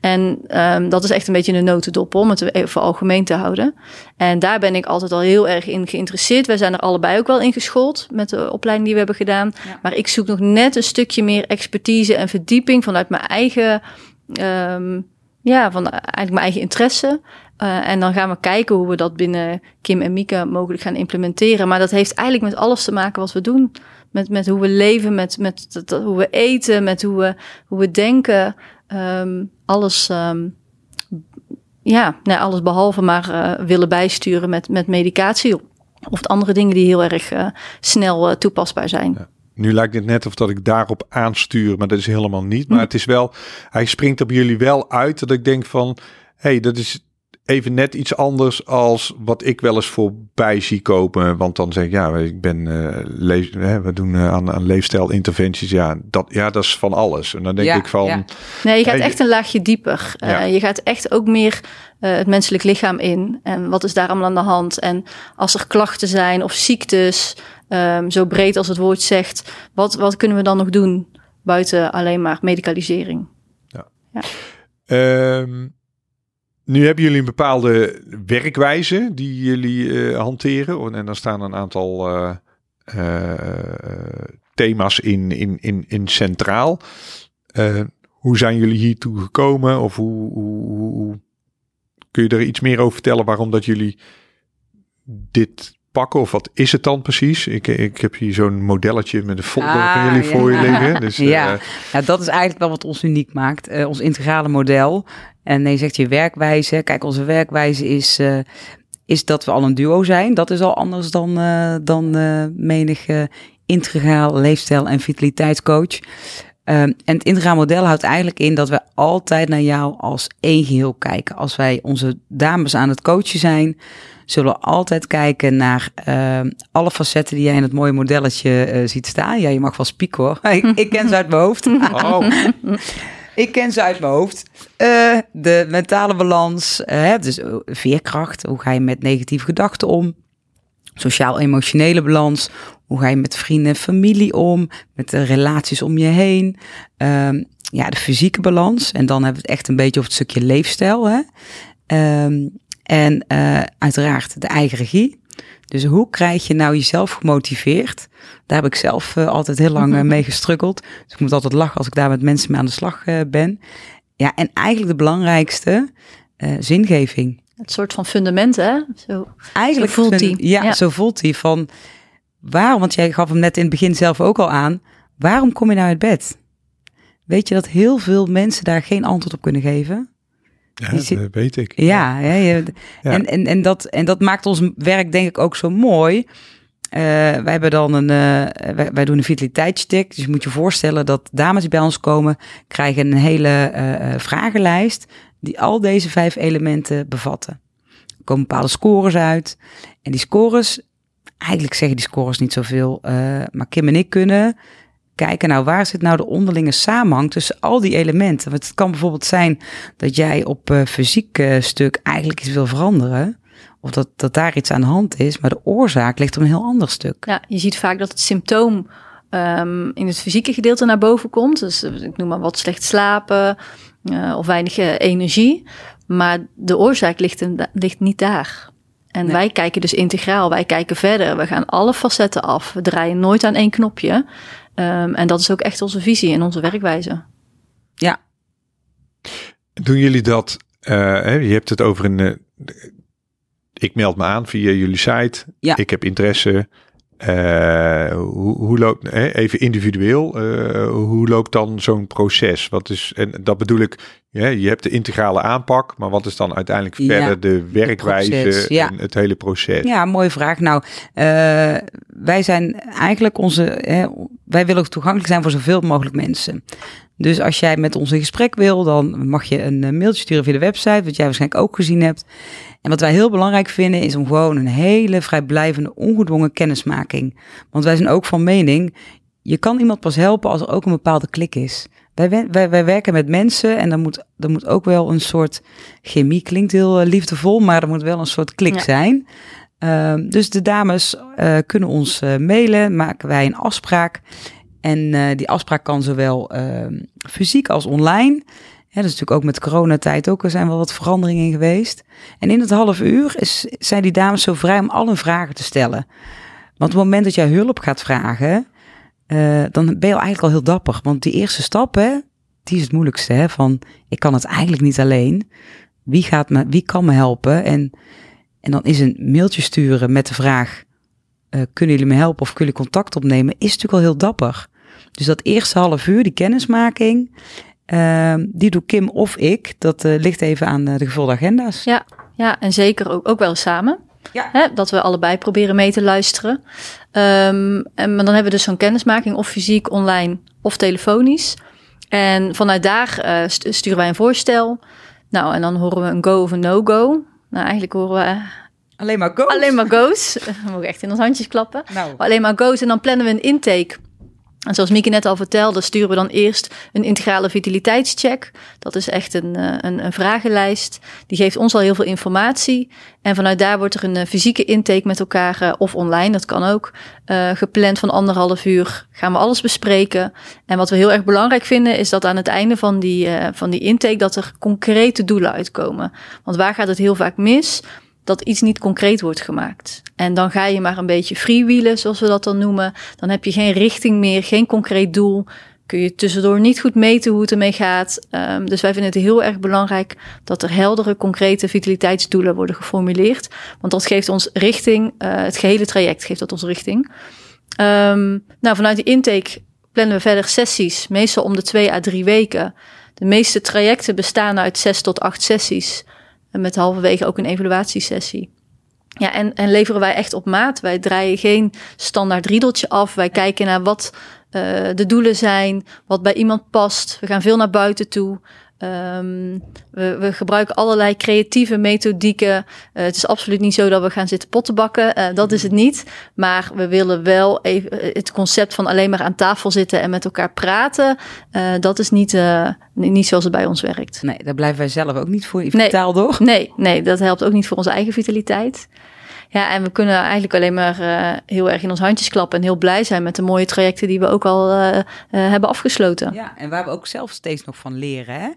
En um, dat is echt een beetje een notendop om het even algemeen te houden. En daar ben ik altijd al heel erg in geïnteresseerd. Wij zijn er allebei ook wel in geschoold met de opleiding die we hebben gedaan. Ja. Maar ik zoek nog net een stukje meer expertise en verdieping vanuit mijn eigen, um, ja, van eigenlijk mijn eigen interesse. Uh, en dan gaan we kijken hoe we dat binnen Kim en Mika mogelijk gaan implementeren. Maar dat heeft eigenlijk met alles te maken wat we doen. Met, met hoe we leven, met, met hoe we eten, met hoe we, hoe we denken. Um, alles, um, ja, nee, alles behalve maar uh, willen bijsturen met, met medicatie. Of andere dingen die heel erg uh, snel uh, toepasbaar zijn. Ja. Nu lijkt het net of dat ik daarop aanstuur, maar dat is helemaal niet. Maar hm. het is wel, hij springt op jullie wel uit dat ik denk van, hé, hey, dat is even net iets anders als wat ik wel eens voorbij zie kopen. Want dan zeg ik, ja, ik ben, uh, leef, hè, we doen uh, aan, aan leefstijlinterventies. Ja dat, ja, dat is van alles. En dan denk ja, ik van... Ja. Nee, je gaat echt een laagje dieper. Ja. Uh, je gaat echt ook meer het menselijk lichaam in. En wat is daar allemaal aan de hand? En als er klachten zijn of ziektes, um, zo breed als het woord zegt, wat, wat kunnen we dan nog doen buiten alleen maar medicalisering? Ja. ja. Um, nu hebben jullie een bepaalde werkwijze die jullie uh, hanteren. En dan staan een aantal uh, uh, thema's in, in, in, in centraal. hoe zijn jullie hiertoe gekomen? Of hoe, hoe, hoe, kun je er iets meer over vertellen waarom dat jullie dit pakken? Of wat is het dan precies? Ik, ik heb hier zo'n modelletje met een folder ah, van jullie ja. voor je liggen. Dus, ja. Uh, ja, dat is eigenlijk wel wat ons uniek maakt. Uh, ons integrale model. En nee, zegt je werkwijze. Kijk, onze werkwijze is, uh, is dat we al een duo zijn. Dat is al anders dan, dan menig integraal leefstijl- en vitaliteitscoach. Um, en het integraal model houdt eigenlijk in dat we altijd naar jou als één geheel kijken. Als wij onze dames aan het coachen zijn, zullen we altijd kijken naar uh, alle facetten die jij in het mooie modelletje uh, ziet staan. Ja, je mag wel spieken hoor. ik, ik ken ze uit mijn hoofd. Oh. ik ken ze uit mijn hoofd. Uh, de mentale balans, dus veerkracht. Hoe ga je met negatieve gedachten om? Sociaal-emotionele balans. Hoe ga je met vrienden en familie om? Met de relaties om je heen? Um, ja, de fysieke balans. En dan hebben we het echt een beetje over het stukje leefstijl. Hè? Um, en uh, uiteraard de eigen regie. Dus hoe krijg je nou jezelf gemotiveerd? Daar heb ik zelf uh, altijd heel lang uh, mee gestruggeld. Dus ik moet altijd lachen als ik daar met mensen mee aan de slag ben. Ja, en eigenlijk de belangrijkste, zingeving. Het soort van fundament, hè? Zo, eigenlijk zo voelt hij. Ja, ja, zo voelt hij. Van waarom, want jij gaf hem net in het begin zelf ook al aan. Waarom kom je nou uit bed? Weet je dat heel veel mensen daar geen antwoord op kunnen geven? Ja, zit, dat weet ik. Ja, ja. ja, En, en, en, dat, en dat maakt ons werk denk ik ook zo mooi. Uh, wij hebben dan een, uh, wij, wij, doen een vitaliteitscheck. Dus je moet je voorstellen dat dames die bij ons komen, krijgen een hele uh, vragenlijst die al deze vijf elementen bevatten. Er komen bepaalde scores uit. En die scores, eigenlijk zeggen die scores niet zoveel, maar Kim en ik kunnen kijken, nou waar zit nou de onderlinge samenhang tussen al die elementen? Want het kan bijvoorbeeld zijn dat jij op uh, fysiek uh, stuk eigenlijk iets wil veranderen. Of dat, dat daar iets aan de hand is, maar de oorzaak ligt op een heel ander stuk. Ja, je ziet vaak dat het symptoom um, in het fysieke gedeelte naar boven komt. Dus eh, ik noem maar wat slecht slapen uh, of weinig energie. Maar de oorzaak ligt, ligt niet daar. En nee. wij kijken dus integraal, wij kijken verder. We gaan alle facetten af. We draaien nooit aan één knopje. Um, en dat is ook echt onze visie en onze werkwijze. Ja. Doen jullie dat? Uh, je hebt het over een. Uh, ik meld me aan via jullie site. Ja. Ik heb interesse. Uh, hoe, hoe, loopt, even individueel, uh, hoe loopt dan zo'n proces? Wat is, en dat bedoel ik, ja, je hebt de integrale aanpak, maar wat is dan uiteindelijk verder de werkwijze ja. en het hele proces? Ja, mooie vraag. Nou, uh, wij zijn eigenlijk onze, hè, wij willen toegankelijk zijn voor zoveel mogelijk mensen. Dus als jij met ons in gesprek wil, dan mag je een mailtje sturen via de website, wat jij waarschijnlijk ook gezien hebt. En wat wij heel belangrijk vinden, is om gewoon een hele vrijblijvende, ongedwongen kennismaking. Want wij zijn ook van mening, je kan iemand pas helpen als er ook een bepaalde klik is. Wij, wij, wij werken met mensen en er moet, er moet ook wel een soort chemie, klinkt heel eh, liefdevol, maar er moet wel een soort klik zijn. Uh, dus de dames uh, kunnen ons uh, mailen, maken wij een afspraak. En die afspraak kan zowel ehm, fysiek als online. Dat is natuurlijk ook met coronatijd ook. Er zijn wel wat veranderingen in geweest. En in het half uur is, zijn die dames zo vrij om alle vragen te stellen. Want op het moment dat jij hulp gaat vragen, uh, dan ben je al eigenlijk al heel dapper. Want die eerste stap, hè, die is het moeilijkste. Hè, van ik kan het eigenlijk niet alleen. Wie, gaat me, wie kan me helpen? En, en dan is een mailtje sturen met de vraag: uh, kunnen jullie me helpen of kunnen jullie contact opnemen? Is natuurlijk al heel dapper. Dus dat eerste half uur, die kennismaking. Uh, die doet Kim of ik. Dat uh, ligt even aan de gevulde agenda's. Ja, ja en zeker ook, ook wel samen. Ja. Hè, dat we allebei proberen mee te luisteren. Um, en, maar dan hebben we dus zo'n kennismaking, of fysiek, online of telefonisch. En vanuit daar uh, sturen wij een voorstel. Nou, en dan horen we een go of een no-go. Nou, eigenlijk horen we... Alleen maar go's? Alleen maar go's. we mogen echt in ons handjes klappen. Nou. Alleen maar go's. En dan plannen we een intake en zoals Mieke net al vertelde, sturen we dan eerst een integrale vitaliteitscheck. Dat is echt een, eh, een, een, vragenlijst. Die geeft ons al heel veel informatie. En vanuit daar wordt er een eh, fysieke intake met elkaar, uh, of online, dat kan ook, gepland van anderhalf uur. Gaan we alles bespreken. En wat we heel erg belangrijk vinden, is dat aan het einde van die, van die intake, dat er concrete doelen uitkomen. Want waar gaat het heel vaak mis? Dat iets niet concreet wordt gemaakt. En dan ga je maar een beetje freewheelen, zoals we dat dan noemen. Dan heb je geen richting meer, geen concreet doel. Kun je tussendoor niet goed meten hoe het ermee gaat. Um, dus wij vinden het heel erg belangrijk dat er heldere, concrete vitaliteitsdoelen worden geformuleerd. Want dat geeft ons richting, uh, het gehele traject geeft dat ons richting. Um, nou, vanuit die intake plannen we verder sessies, meestal om de twee à drie weken. De meeste trajecten bestaan uit zes tot acht sessies. En met halverwege ook een evaluatiesessie. Ja, en, en leveren wij echt op maat. Wij draaien geen standaard riedeltje af. Wij kijken naar wat uh, de doelen zijn, wat bij iemand past. We gaan veel naar buiten toe. Um, we, we, gebruiken allerlei creatieve methodieken. Uh, het is absoluut niet zo dat we gaan zitten pottenbakken. Uh, dat is het niet. Maar we willen wel even het concept van alleen maar aan tafel zitten en met elkaar praten. Uh, dat is niet, niet zoals het bij ons werkt. Nee, daar blijven wij zelf ook niet voor vitaal nee, door. Nee, nee, dat helpt ook niet voor onze eigen vitaliteit. Ja, en we kunnen eigenlijk alleen maar uh, heel erg in ons handjes klappen en heel blij zijn met de mooie trajecten die we ook al uh, uh, hebben afgesloten. Ja, en waar we ook zelf steeds nog van leren. Hè?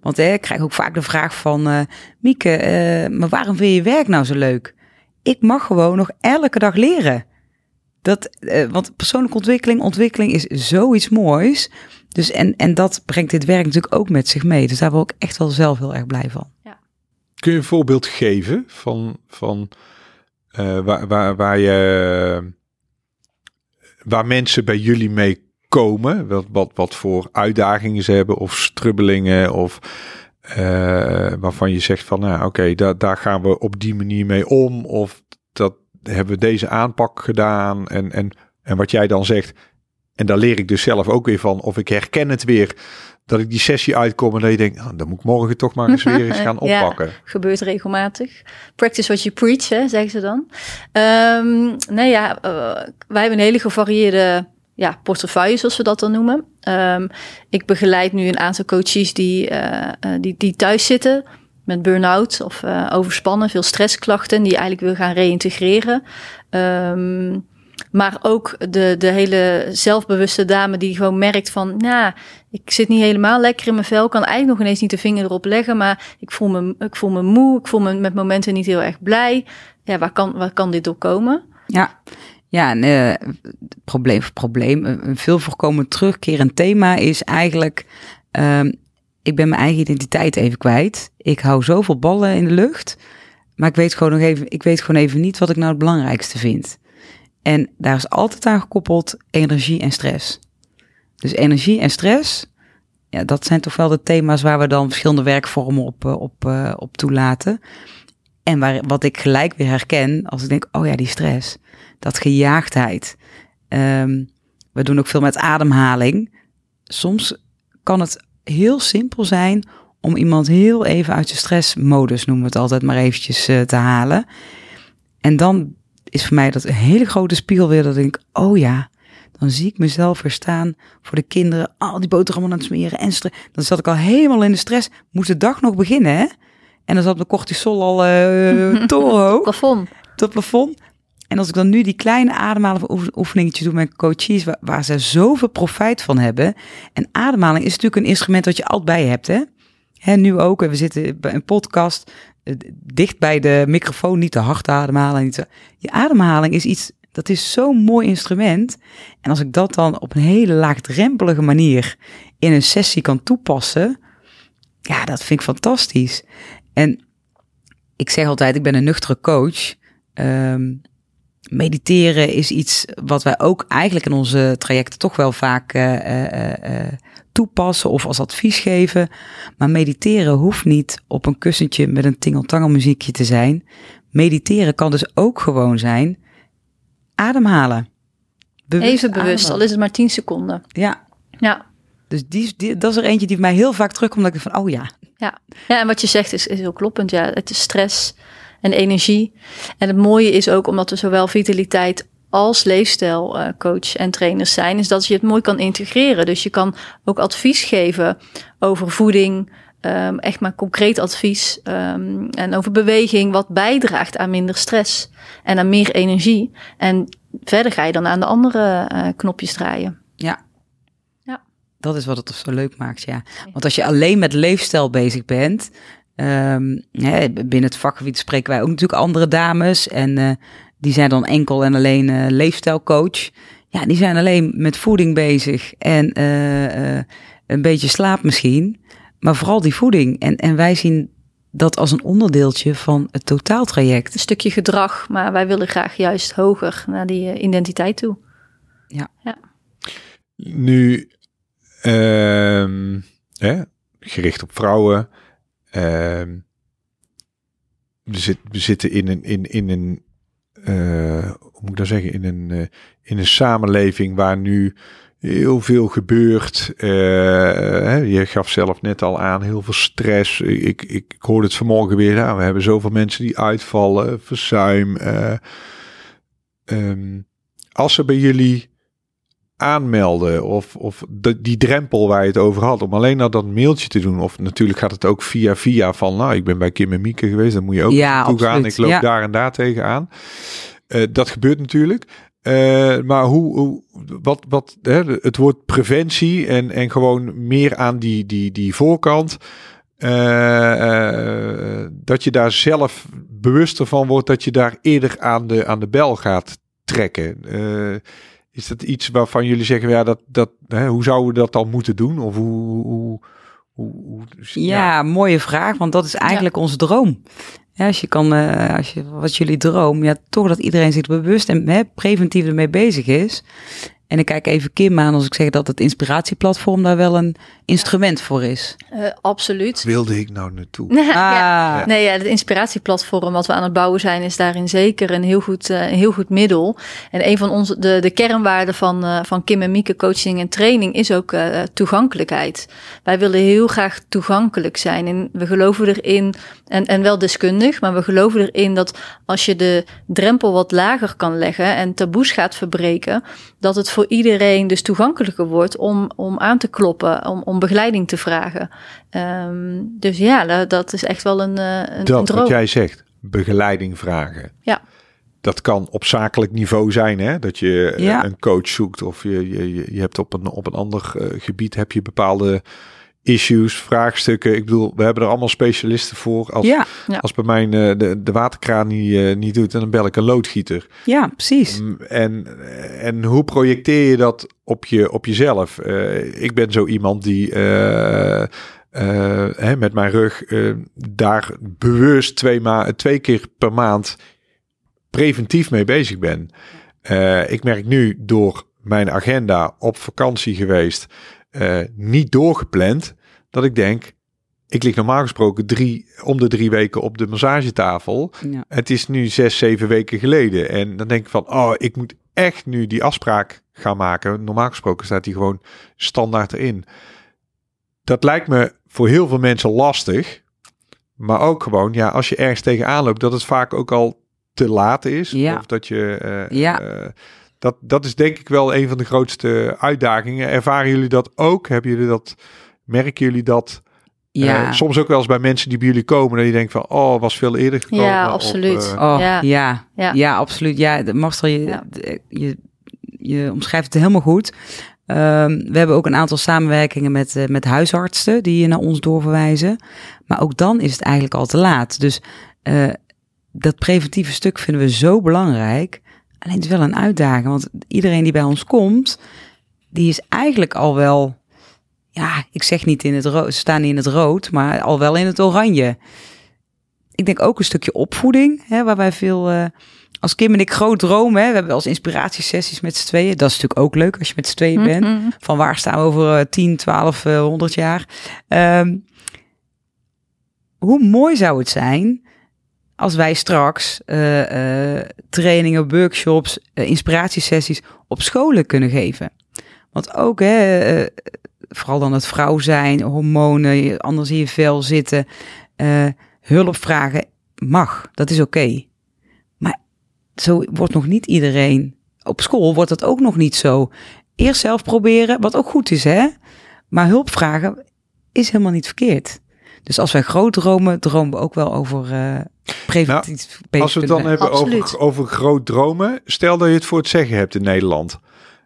Want hè, ik krijg ook vaak de vraag van Mieke, maar waarom vind je je werk nou zo leuk? Ik mag gewoon nog elke dag leren. Dat, want persoonlijke ontwikkeling, ontwikkeling is zoiets moois. Dus en, en dat brengt dit werk natuurlijk ook met zich mee. Dus daar ben ik echt wel zelf heel erg blij van. Ja. Kun je een voorbeeld geven van, van uh, waar, waar, waar, je, waar mensen bij jullie mee komen. Wat, wat, wat voor uitdagingen ze hebben of strubbelingen of uh, waarvan je zegt van nou oké, daar, daar gaan we op die manier mee om. Of dat hebben we deze aanpak gedaan. En, en, en wat jij dan zegt, en daar leer ik dus zelf ook weer van, of ik herken het weer dat ik die sessie uitkom en dat je denkt, oh, dan moet ik morgen toch maar eens weer eens gaan oppakken. Ja, gebeurt regelmatig. Practice what you preach, hè, zeggen ze dan. Um, nee, ja, uh, wij hebben een hele gevarieerde ja, portefeuille, zoals we dat dan noemen. Um, ik begeleid nu een aantal coaches die, uh, die, die thuis zitten met burn-out of uh, overspannen, veel stressklachten, die eigenlijk wil gaan reïntegreren. Um, maar ook de, de hele zelfbewuste dame die gewoon merkt van, nou, ik zit niet helemaal lekker in mijn vel, kan eigenlijk nog ineens niet de vinger erop leggen, maar ik voel me, ik voel me moe, ik voel me met momenten niet heel erg blij. Ja, waar kan, waar kan dit door komen? Ja, ja, uh, probleem, probleem, een veel voorkomend terugkerend thema is eigenlijk, uh, ik ben mijn eigen identiteit even kwijt. Ik hou zoveel ballen in de lucht, maar ik weet gewoon nog even, ik weet gewoon even niet wat ik nou het belangrijkste vind. En daar is altijd aan gekoppeld energie en stress. Dus energie en stress, ja, dat zijn toch wel de thema's waar we dan verschillende werkvormen op, eh, op, uh, op toelaten. En waar, wat ik gelijk weer herken als ik denk, oh ja, die stress, dat gejaagdheid. Um, we doen ook veel met ademhaling. Soms kan het heel simpel zijn om iemand heel even uit de stressmodus, noemen we het altijd maar eventjes, uh, te halen. En dan is voor mij dat een hele grote spiegel weer dat ik denk, oh ja, dan zie ik mezelf weer staan voor de kinderen, al die boterhammen aan het smeren en Dan zat ik al helemaal in de stress. Moest de dag nog beginnen, hè? En dan zat mijn cortisol al uh, torenhoog. plafond. Tot plafond. En als ik dan nu die kleine ademhalen oefeningetjes doe met coaches, waar, waar, ze zoveel profijt van hebben. En ademhaling is natuurlijk een instrument dat je altijd bij hebt, hè? Hè, nu ook. We zitten bij een podcast dicht bij de microfoon, niet te hard ademhalen. Niet. Je ademhaling is iets, dat is zo'n mooi instrument. En als ik dat dan op een hele laagdrempelige manier in een sessie kan toepassen, ja, dat vind ik fantastisch. En ik zeg altijd, ik ben een nuchtere coach. Um, mediteren is iets wat wij ook eigenlijk in onze trajecten toch wel vaak uh, uh, toepassen of als advies geven. Maar mediteren hoeft niet op een kussentje met een tingeltangel muziekje te zijn. Mediteren kan dus ook gewoon zijn ademhalen. Bewust Even bewust, al is het maar 10 seconden. Ja. Ja. Dus die, die, dat is er eentje die mij heel vaak terugkomt. Dat ik van, oh ja. Ja, ja en wat je zegt is, is heel kloppend. Ja, het is stress en energie. En het mooie is ook omdat we zowel vitaliteit als leefstijlcoach en trainers zijn, is dat je het mooi kan integreren. Dus je kan ook advies geven over voeding, um, echt maar concreet advies um, en over beweging, wat bijdraagt aan minder stress en aan meer energie. En verder ga je dan aan de andere uh, knopjes draaien. Ja. ja. Dat is wat het zo leuk maakt, ja. Want als je alleen met leefstijl bezig bent, um, hè, binnen het vakgebied spreken wij ook natuurlijk andere dames en uh, die zijn dan enkel en alleen uh, leefstijlcoach. Ja, die zijn alleen met voeding bezig en uh, een beetje slaap misschien. Maar vooral die voeding. En, en wij zien dat als een onderdeeltje van het totaaltraject. Een stukje gedrag, maar wij willen graag juist hoger naar die identiteit toe. Ja. ja. Nu, um, hè, gericht op vrouwen. Um, we, zit, we zitten in een, in, in een hoe moet ik dat zeggen, in een, uh, in een samenleving waar nu heel veel gebeurt. Uh, je gaf zelf net al aan, heel veel stress. Ik, ik, ik hoorde het vanmorgen weer. Nou, we hebben zoveel mensen die uitvallen, verzuim. Um, als er bij jullie aanmelden of, of de, die drempel waar je het over had, om alleen naar dat mailtje te doen. Of natuurlijk gaat het ook via via van, nou, ik ben bij Kim en Mieke geweest, dan moet je ook ja, toe gaan. Ik loop daar en daar tegenaan. Uh, dat gebeurt natuurlijk. Uh, maar hoe, hoe, wat, wat, hè, het woord preventie en, en gewoon meer aan die, die, die voorkant. Uh, dat je daar zelf bewuster van wordt dat je daar eerder aan de, aan de bel gaat trekken. Is dat iets waarvan jullie zeggen, ja, dat, dat, hè, hoe zouden we dat dan moeten doen? Of hoe, hoe, hoe, ja, mooie vraag, want dat is eigenlijk onze droom. Ja, als je kan, uh, als je, wat jullie droom, ja, toch dat iedereen zich bewust en hè, preventief ermee bezig is. En ik kijk even Kim aan als ik zeg dat het inspiratieplatform daar wel een instrument voor is. Uh, absoluut. Wilde ik nou naartoe? ah. ja. Nee, ja, het inspiratieplatform wat we aan het bouwen zijn, is daarin zeker een heel goed, uh, een heel goed middel. En een van onze, de, de kernwaarden van, uh, van Kim en Mieke coaching en training is ook toegankelijkheid. Wij willen heel graag toegankelijk zijn. En we geloven erin, en, en wel deskundig, maar we geloven erin dat als je de drempel wat lager kan leggen en taboes gaat verbreken, dat het voor iedereen dus toegankelijker wordt om, om aan te kloppen, om, om begeleiding te vragen. Um, dus ja, dat, is echt wel een, eh, een, dat, een wat jij zegt, begeleiding vragen. Ja. Dat kan op zakelijk niveau zijn, hè? dat je eh, ja. een coach zoekt of je, je, je hebt op een, op een ander uh, gebied heb je bepaalde issues, vraagstukken. Ik bedoel, we hebben er allemaal specialisten voor. Als, ja, als bij mij uh, de, de waterkraan niet, uh, niet doet, dan bel ik een loodgieter. Ja, precies. Um, en, en hoe projecteer je dat op, je, op jezelf? Uh, ik ben zo iemand die hè, met mijn rug daar bewust twee, ma twee keer per maand preventief mee bezig ben. Eh, ik merk nu door mijn agenda op vakantie geweest, eh, niet doorgepland, dat ik denk, ik lig normaal gesproken drie, om de drie weken op de massagetafel. Ja. Het is nu zes, zeven weken geleden. En dan denk ik van, oh, ik moet echt nu die afspraak gaan maken. Normaal gesproken staat die gewoon standaard erin. Dat lijkt me voor heel veel mensen lastig. Maar ook gewoon, ja, als je ergens tegenaan loopt, dat het vaak ook al te laat is. Ja. Of dat je... eh, Ja. eh, dat, dat is denk ik wel een van de grootste uitdagingen. Ervaren jullie dat ook? Hebben jullie dat... Merken jullie dat? Ja. Eh, soms ook wel eens bij mensen die bij jullie komen, dat je denkt van, oh, was veel eerder gekomen. Ja, Of, absoluut. eh, Oh, ja. Ja. Ja. Ja. absoluut. Ja, de- Marcel, je, Ja. je, je omschrijft het helemaal goed. Ehm, we hebben ook een aantal samenwerkingen met, eh, met huisartsen die naar ons doorverwijzen. Maar ook dan is het eigenlijk al te laat. Dus eh, dat preventieve stuk vinden we zo belangrijk. Alleen het is wel een uitdaging, want iedereen die bij ons komt, die is eigenlijk al wel, ja, ik zeg niet in het rood, ze staan niet in het rood, maar al wel in het oranje. Ik denk ook een stukje opvoeding, hè, waar wij veel, eh, als Kim en ik groot dromen, hè, we hebben wel eens inspiratiesessies met z'n tweeën. Dat is natuurlijk ook leuk als je met z'n tweeën bent. Mhm. Van waar staan we over eh, 10, 12, eh, 100 jaar? Ehm, hoe mooi zou het zijn als wij straks eh, eh, trainingen, workshops, eh, inspiratiesessies op scholen kunnen geven? Want ook, hè, vooral dan het vrouw zijn, hormonen, anders in je vel zitten, hulp vragen mag, dat is oké. Maar zo wordt nog niet iedereen. Op school wordt dat ook nog niet zo. Eerst zelf proberen, wat ook goed is, hè? Maar hulp vragen is helemaal niet verkeerd. Dus als wij groot dromen, dromen we ook wel over eh preventief. Nou, Als we het dan hebben over, over groot dromen, stel dat je het voor het zeggen hebt in Nederland.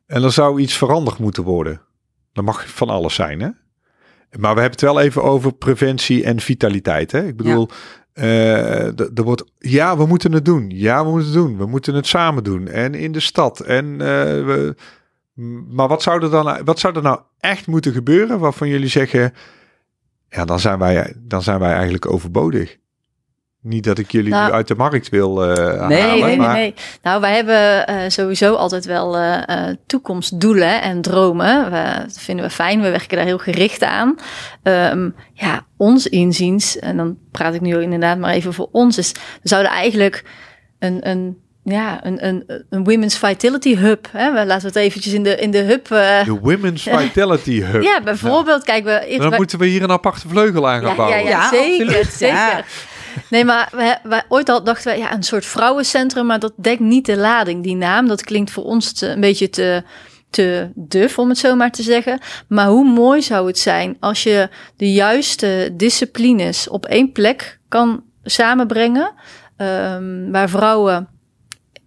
En er zou iets veranderd moeten worden. Dat mag van alles zijn, hè? Maar we hebben het wel even over preventie en vitaliteit, hè? Ik bedoel, eh, d- er wordt, ja, we moeten het doen. Ja, we moeten het doen. We moeten het samen doen. En in de stad. En, eh, we, maar wat zou, er dan, wat zou er nou echt moeten gebeuren waarvan jullie zeggen, ja, dan zijn wij, dan zijn wij eigenlijk overbodig. Niet dat ik jullie Nou, uit de markt wil eh Nee, halen, Nee, nee, nee, maar nee. Nou, wij hebben eh, sowieso altijd wel eh, toekomstdoelen en dromen. We, dat vinden we fijn. We werken daar heel gericht aan. Ehm, ja, ons inziens, en dan praat ik nu inderdaad maar even voor ons, is we zouden eigenlijk een, een, ja, een, een, een Women's Vitality Hub. Hè? We laten we het eventjes in de, in de hub. eh, de Women's Vitality Hub. ja, bijvoorbeeld, kijk, we, Dan moeten we hier een aparte vleugel aan gaan ja, ja, bouwen. ja, Ja, zeker, zeker. Nee, maar wij, wij, ooit al dachten wij, ja, een soort vrouwencentrum, maar dat dekt niet de lading, die naam. Dat klinkt voor ons te, een beetje te, te duf, om het zo maar te zeggen. Maar hoe mooi zou het zijn als je de juiste disciplines op één plek kan samenbrengen, ehm, waar vrouwen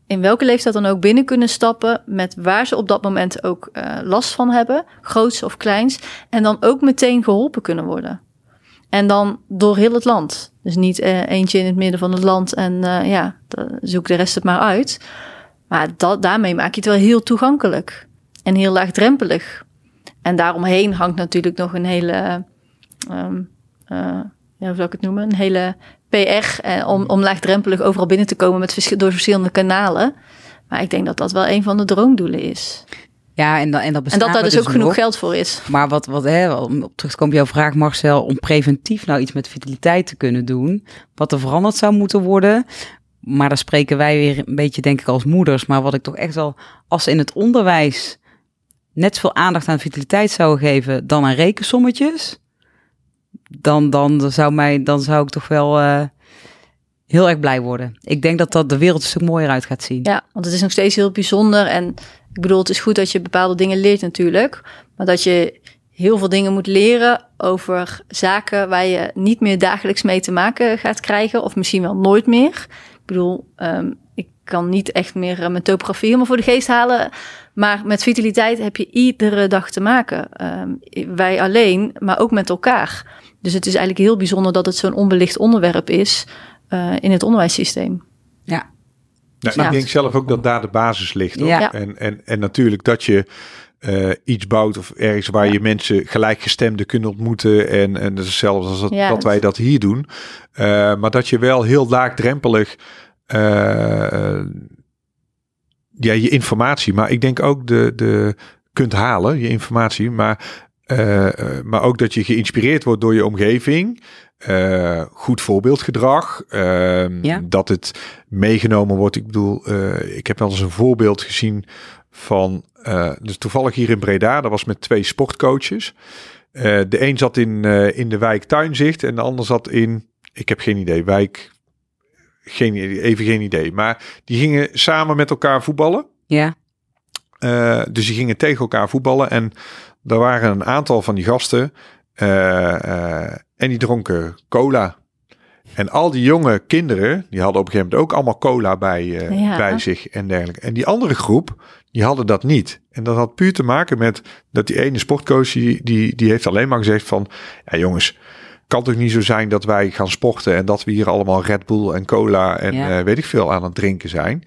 in welke leeftijd dan ook binnen kunnen stappen met waar ze op dat moment ook eh, last van hebben, groots of kleins, en dan ook meteen geholpen kunnen worden. En dan door heel het land. Dus niet eh, eentje in het midden van het land en eh, ja, zoek de rest het maar uit. Maar dat, daarmee maak je het wel heel toegankelijk en heel laagdrempelig. En daaromheen hangt natuurlijk nog een hele, ehm, eh, hoe zou ik het noemen? Een hele PR eh, om, om laagdrempelig overal binnen te komen met door verschillende kanalen. Maar ik denk dat dat wel een van de droomdoelen is. Ja, en, dan, en dat En dat daar er dus ook genoeg geld voor is. Maar wat, wat hè, om op terug te komen op jouw vraag, Marcel, om preventief nou iets met vitaliteit te kunnen doen, wat er veranderd zou moeten worden. Maar daar spreken wij weer een beetje, denk ik, als moeders. Maar wat ik toch echt wel, als ze in het onderwijs net zoveel aandacht aan vitaliteit zouden geven dan aan rekensommetjes, dan, dan, zou, mij, dan zou ik toch wel eh, heel erg blij worden. Ik denk dat dat de wereld een stuk mooier uit gaat zien. Ja, want het is nog steeds heel bijzonder. En ik bedoel, het is goed dat je bepaalde dingen leert natuurlijk. Maar dat je heel veel dingen moet leren over zaken waar je niet meer dagelijks mee te maken gaat krijgen. Of misschien wel nooit meer. Ik bedoel, ehm, kan niet echt meer eh, mijn topografie helemaal voor de geest halen. Maar met vitaliteit heb je iedere dag te maken. Ehm, wij alleen, maar ook met elkaar. Dus het is eigenlijk heel bijzonder dat het zo'n onbelicht onderwerp is eh, in het onderwijssysteem. Ja, Nou, Ja. Ik denk zelf ook dat daar de basis ligt. Hoor. Ja. En, en, en natuurlijk dat je eh, iets bouwt of ergens waar Ja. je mensen gelijkgestemden kunt ontmoeten. En, en dat is hetzelfde als dat, Ja, dat dat- wij dat hier doen. Eh, maar dat je wel heel laagdrempelig eh, ja, je informatie, maar ik denk ook de, de kunt halen, je informatie, maar, uh, maar ook dat je geïnspireerd wordt door je omgeving. Uh, goed voorbeeldgedrag. Uh, ja. Dat het meegenomen wordt. Ik bedoel, ik heb wel eens een voorbeeld gezien van. dus toevallig hier in Breda, dat was met twee sportcoaches. de een zat in, in de wijk Tuinzicht en de ander zat in. Ik heb geen idee, wijk. Geen, even geen idee. Maar die gingen samen met elkaar voetballen. Ja. dus die gingen tegen elkaar voetballen. En er waren een aantal van die gasten. En die dronken cola. En al die jonge kinderen, die hadden op een gegeven moment ook allemaal cola bij, uh, bij zich en dergelijke. En die andere groep, die hadden dat niet. En dat had puur te maken met dat die ene sportcoach, die, die, die heeft alleen maar gezegd van, ja jongens, kan toch niet zo zijn dat wij gaan sporten en dat we hier allemaal Red Bull en cola en ja. uh, weet ik veel aan het drinken zijn.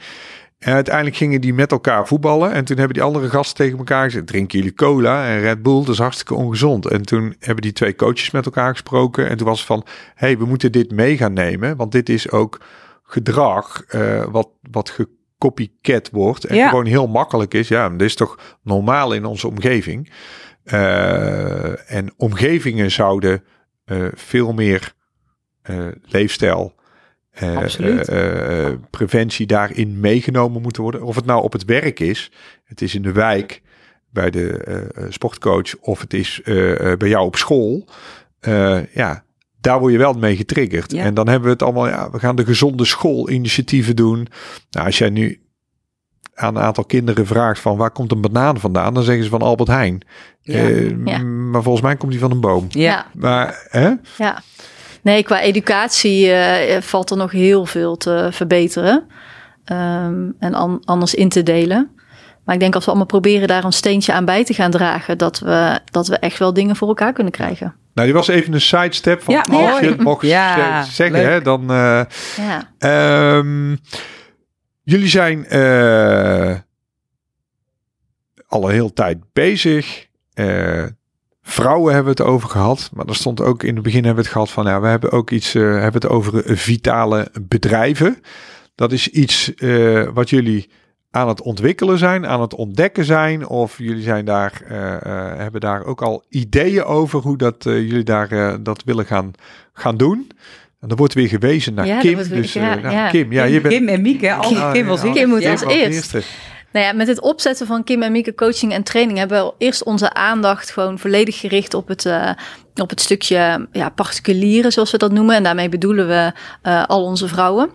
En uiteindelijk gingen die met elkaar voetballen. En toen hebben die andere gasten tegen elkaar gezegd: drinken jullie cola en Red Bull? Dat is hartstikke ongezond. En toen hebben die twee coaches met elkaar gesproken. En toen was het van: hey, we moeten dit mee gaan nemen. Want dit is ook gedrag uh, wat, wat gecopycat wordt. En ja. gewoon heel makkelijk is. Ja, dit is toch normaal in onze omgeving. Uh, en omgevingen zouden veel meer leefstijl uh, preventie daarin meegenomen moeten worden. Of het nou op het werk is, het is in de wijk bij de uh, sportcoach of het is bij jou op school. ja, daar word je wel mee getriggerd. En dan hebben we het allemaal, ja, we gaan de gezonde schoolinitiatieven doen. Nou, als jij nu aan een aantal kinderen vraagt van waar komt een banaan vandaan, dan zeggen ze van Albert Heijn. Ja, ja. Maar volgens mij komt die van een boom. Ja. Maar, hè? Ja. Nee, qua educatie uh, valt er nog heel veel te verbeteren. Um, en an anders in te delen. Maar ik denk als we allemaal proberen daar een steentje aan bij te gaan dragen, dat we, dat we echt wel dingen voor elkaar kunnen krijgen. Nou, die was even een sidestep van ja, als je het mocht ja, zeggen, hè, dan. Uh, ja. Um, jullie zijn uh, al een hele tijd bezig. Uh, Vrouwen hebben het over gehad, maar er stond ook in het begin hebben we het gehad van ja, we hebben ook iets uh, hebben het over vitale bedrijven. Dat is iets wat jullie aan het ontwikkelen zijn, aan het ontdekken zijn, of jullie zijn daar, hebben daar ook al ideeën over hoe dat jullie daar dat willen gaan, gaan doen. En dan wordt weer gewezen naar ja, Kim. Dus ja, nou, ja. Kim, ja, je bent Kim en Mieke, al Kim, Kim was Kim moet als eerst. Nou ja, met het opzetten van Kim en Mieke coaching en training hebben we eerst onze aandacht gewoon volledig gericht op het, uh, op het stukje ja, particulieren, zoals we dat noemen. En daarmee bedoelen we uh, al onze vrouwen.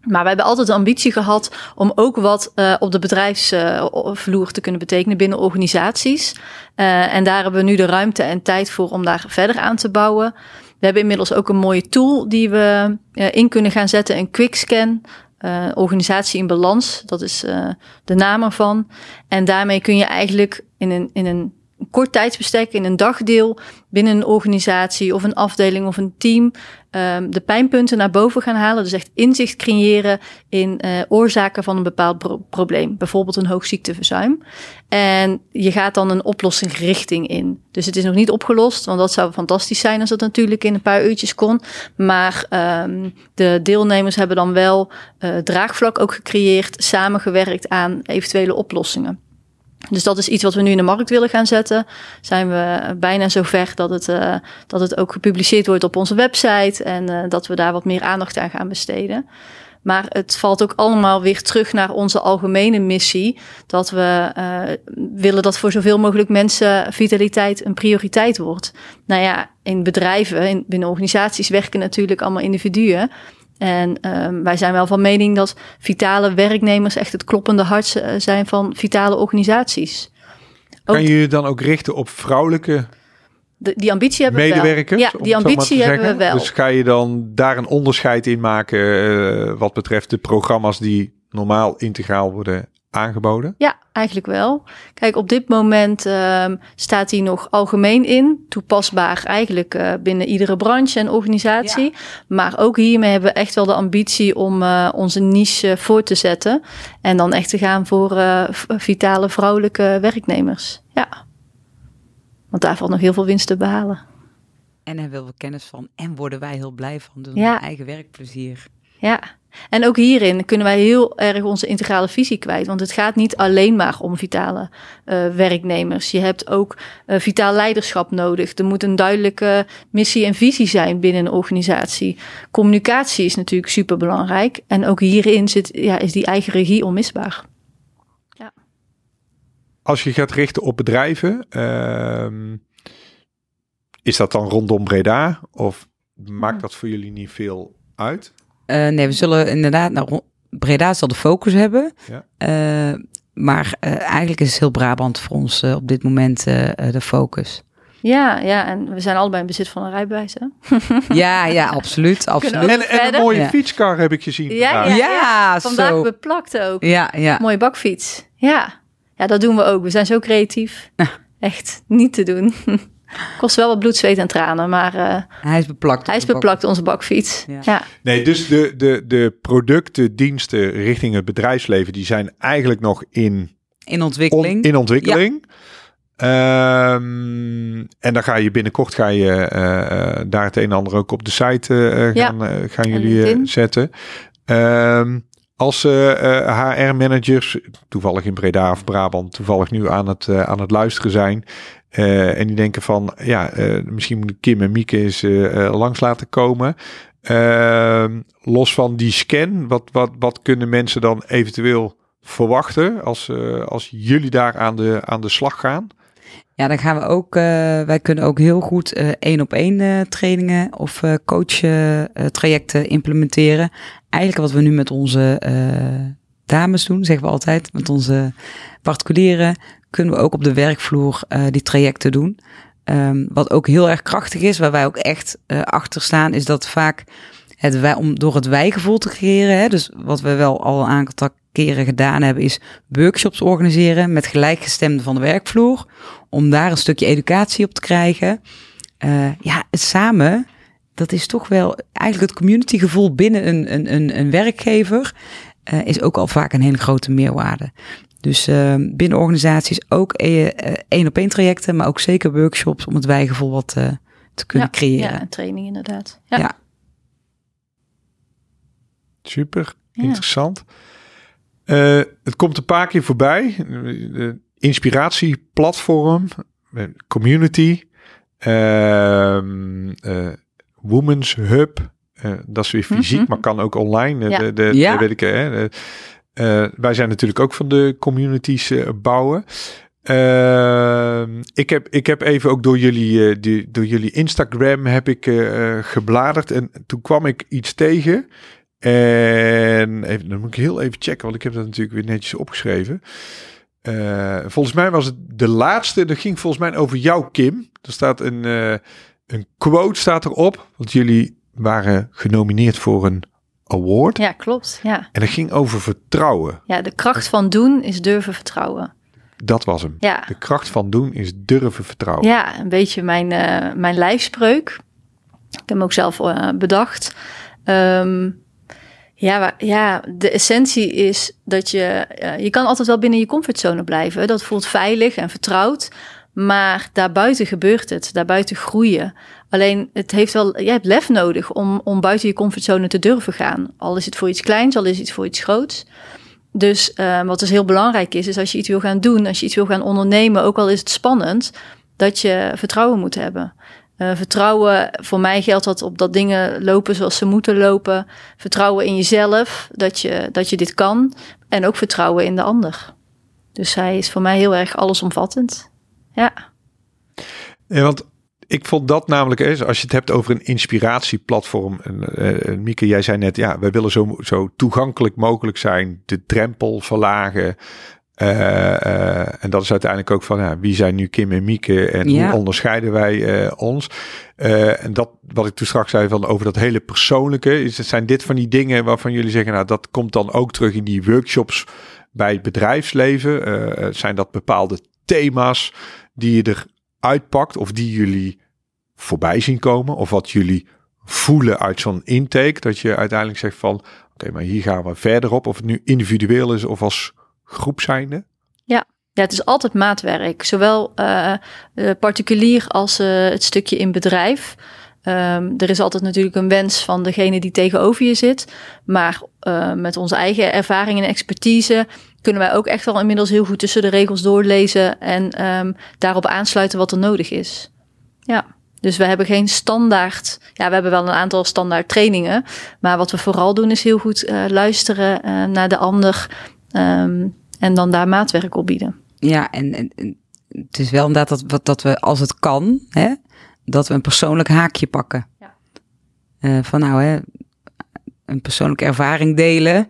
Maar we hebben altijd de ambitie gehad om ook wat uh, op de bedrijfsvloer te kunnen betekenen binnen organisaties. en daar hebben we nu de ruimte en tijd voor om daar verder aan te bouwen. We hebben inmiddels ook een mooie tool die we in kunnen gaan zetten, een quickscan. Uh, organisatie in balans, dat is uh, de naam ervan. En daarmee kun je eigenlijk in een, in een kort tijdsbestek, in een dagdeel, binnen een organisatie of een afdeling of een team, um, de pijnpunten naar boven gaan halen. Dus echt inzicht creëren in uh, oorzaken van een bepaald pro probleem. Bijvoorbeeld een hoog ziekteverzuim. En je gaat dan een oplossingsrichting in. Dus het is nog niet opgelost, want dat zou fantastisch zijn als dat natuurlijk in een paar uurtjes kon. Maar um, de deelnemers hebben dan wel uh, draagvlak ook gecreëerd, samengewerkt aan eventuele oplossingen. Dus dat is iets wat we nu in de markt willen gaan zetten. Zijn we bijna zover dat het, uh, dat het ook gepubliceerd wordt op onze website en uh, dat we daar wat meer aandacht aan gaan besteden. Maar het valt ook allemaal weer terug naar onze algemene missie. Dat we uh, willen dat voor zoveel mogelijk mensen vitaliteit een prioriteit wordt. Nou ja, in bedrijven, in, binnen organisaties werken natuurlijk allemaal individuen. En um, wij zijn wel van mening dat vitale werknemers echt het kloppende hart zijn van vitale organisaties. Ook, kan je je dan ook richten op vrouwelijke de, die ambitie hebben medewerkers? we wel. Ja, die ambitie hebben we wel. Dus ga je dan daar een onderscheid in maken uh, wat betreft de programma's die normaal integraal worden aangeboden? Ja, eigenlijk wel. Kijk, op dit moment uh, staat hij nog algemeen in, toepasbaar eigenlijk uh, binnen iedere branche en organisatie. Ja. Maar ook hiermee hebben we echt wel de ambitie om uh, onze niche voor te zetten en dan echt te gaan voor uh, vitale vrouwelijke werknemers. Ja, want daar valt nog heel veel winst te behalen. En daar willen we kennis van en worden wij heel blij van. Ja. eigen werkplezier. ja. En ook hierin kunnen wij heel erg onze integrale visie kwijt. Want het gaat niet alleen maar om vitale uh, werknemers. Je hebt ook uh, vitaal leiderschap nodig. Er moet een duidelijke missie en visie zijn binnen een organisatie. Communicatie is natuurlijk super belangrijk. En ook hierin zit, ja, is die eigen regie onmisbaar. Ja. Als je gaat richten op bedrijven, uh, is dat dan rondom Breda? Of maakt dat voor jullie niet veel uit? Uh, nee, we zullen inderdaad, nou, Breda zal de focus hebben. Ja. Uh, maar uh, eigenlijk is heel Brabant voor ons op dit moment de focus. Ja, ja, en we zijn allebei in bezit van een rijbewijs, hè? ja, ja, absoluut. absoluut. En, en, een mooie ja. fietskar heb ik gezien. Ja, ja, ja, vandaag zo. beplakt ook. Ja, ja. Mooie bakfiets. Ja. ja, dat doen we ook. We zijn zo creatief. Echt niet te doen. Kost wel wat bloed, zweet en tranen, maar... Uh, hij is beplakt. Hij is beplakt, onze bakfiets. Ja. ja. Nee, dus de, de, de producten, diensten richting het bedrijfsleven... die zijn eigenlijk nog in... In ontwikkeling. On, in ontwikkeling. Ja. Um, en dan ga je binnenkort ga je, uh, daar het een en ander ook op de site uh, gaan, ja. gaan jullie zetten. Um, als HR-managers, toevallig in Breda of Brabant, toevallig nu aan het, aan het luisteren zijn, uh, en die denken van, ja, uh, misschien moet Kim en Mieke eens uh, langs laten komen. Ehm, los van die scan, wat, wat, wat kunnen mensen dan eventueel verwachten als, als jullie daar aan de, aan de slag gaan? Ja, dan gaan we ook, wij kunnen ook heel goed één op één trainingen of coach trajecten implementeren. Eigenlijk wat we nu met onze dames doen, zeggen we altijd, met onze particulieren, kunnen we ook op de werkvloer uh, die trajecten doen. Um, wat ook heel erg krachtig is, waar wij ook echt uh, achter staan, is dat vaak het wij, om door het wijgevoel te creëren. Hè, dus wat we wel al een aantal keren gedaan hebben, is workshops organiseren met gelijkgestemden van de werkvloer. Om daar een stukje educatie op te krijgen. Uh, ja, samen, dat is toch wel eigenlijk het communitygevoel binnen een, een, een, een werkgever. Is ook al vaak een hele grote meerwaarde. Dus uh, binnen organisaties ook eh, één op één trajecten, maar ook zeker workshops om het wijgevoel wat uh, te kunnen ja, creëren. Ja, training inderdaad. Ja. ja. Super, interessant. Uh, het komt een paar keer voorbij. De inspiratieplatform, community, ehm, Women's Hub. dat is weer fysiek, mm -hmm. maar kan ook online. Ja. De, de, ja. de, weet ik, hè, uh, wij zijn natuurlijk ook van de communities uh, bouwen. Uh, ik, heb, ik heb even ook door jullie, die, door jullie Instagram heb ik gebladerd en toen kwam ik iets tegen. En even, dan moet ik heel even checken, want ik heb dat natuurlijk weer netjes opgeschreven. volgens mij was het de laatste, dat ging volgens mij over jou, Kim. Er staat een, een quote staat erop, want jullie waren genomineerd voor een Award. Ja, klopt. Ja. En dat ging over vertrouwen. Ja, de kracht van doen is durven vertrouwen. Dat was hem. Ja. De kracht van doen is durven vertrouwen. Ja, een beetje mijn, uh, mijn lijfspreuk. Ik heb hem ook zelf uh, bedacht. Um, ja, ja, de essentie is dat je... Uh, je kan altijd wel binnen je comfortzone blijven. Dat voelt veilig en vertrouwd. Maar daarbuiten gebeurt het. Daarbuiten groeien. Alleen het heeft wel, je hebt lef nodig om, om buiten je comfortzone te durven gaan. Al is het voor iets kleins, al is het voor iets groots. Dus uh, wat dus heel belangrijk is, is als je iets wil gaan doen, als je iets wil gaan ondernemen, ook al is het spannend, dat je vertrouwen moet hebben. Uh, vertrouwen, voor mij geldt dat op dat dingen lopen zoals ze moeten lopen. Vertrouwen in jezelf, dat je, dat je dit kan. En ook vertrouwen in de ander. Dus hij is voor mij heel erg allesomvattend. Ja. Ja, want ik vond dat namelijk, eens, als je het hebt over een inspiratieplatform. En, uh, Mieke, jij zei net, ja, wij willen zo, zo toegankelijk mogelijk zijn, de drempel verlagen. Uh, uh, en dat is uiteindelijk ook van ja, wie zijn nu Kim en Mieke en ja. hoe onderscheiden wij ons? en dat wat ik toen straks zei van over dat hele persoonlijke, is het zijn dit van die dingen waarvan jullie zeggen, nou dat komt dan ook terug in die workshops bij het bedrijfsleven. zijn dat bepaalde thema's die je eruit pakt of die jullie voorbij zien komen of wat jullie voelen uit zo'n intake dat je uiteindelijk zegt van oké, maar hier gaan we verder op of het nu individueel is of als groep zijnde? Ja, ja, het is altijd maatwerk, zowel uh, particulier als uh, het stukje in bedrijf. Ehm, er is altijd natuurlijk een wens van degene die tegenover je zit. Maar met onze eigen ervaring en expertise kunnen wij ook echt wel inmiddels heel goed tussen de regels doorlezen en um, daarop aansluiten wat er nodig is. Ja. Dus we hebben geen standaard. Ja, we hebben wel een aantal standaard trainingen. Maar wat we vooral doen is heel goed uh, luisteren uh, naar de ander. Um, en dan daar maatwerk op bieden. Ja, en, en, en het is wel inderdaad dat, dat we als het kan, hè, dat we een persoonlijk haakje pakken. Ja. Uh, van nou, hè, een persoonlijke ervaring delen.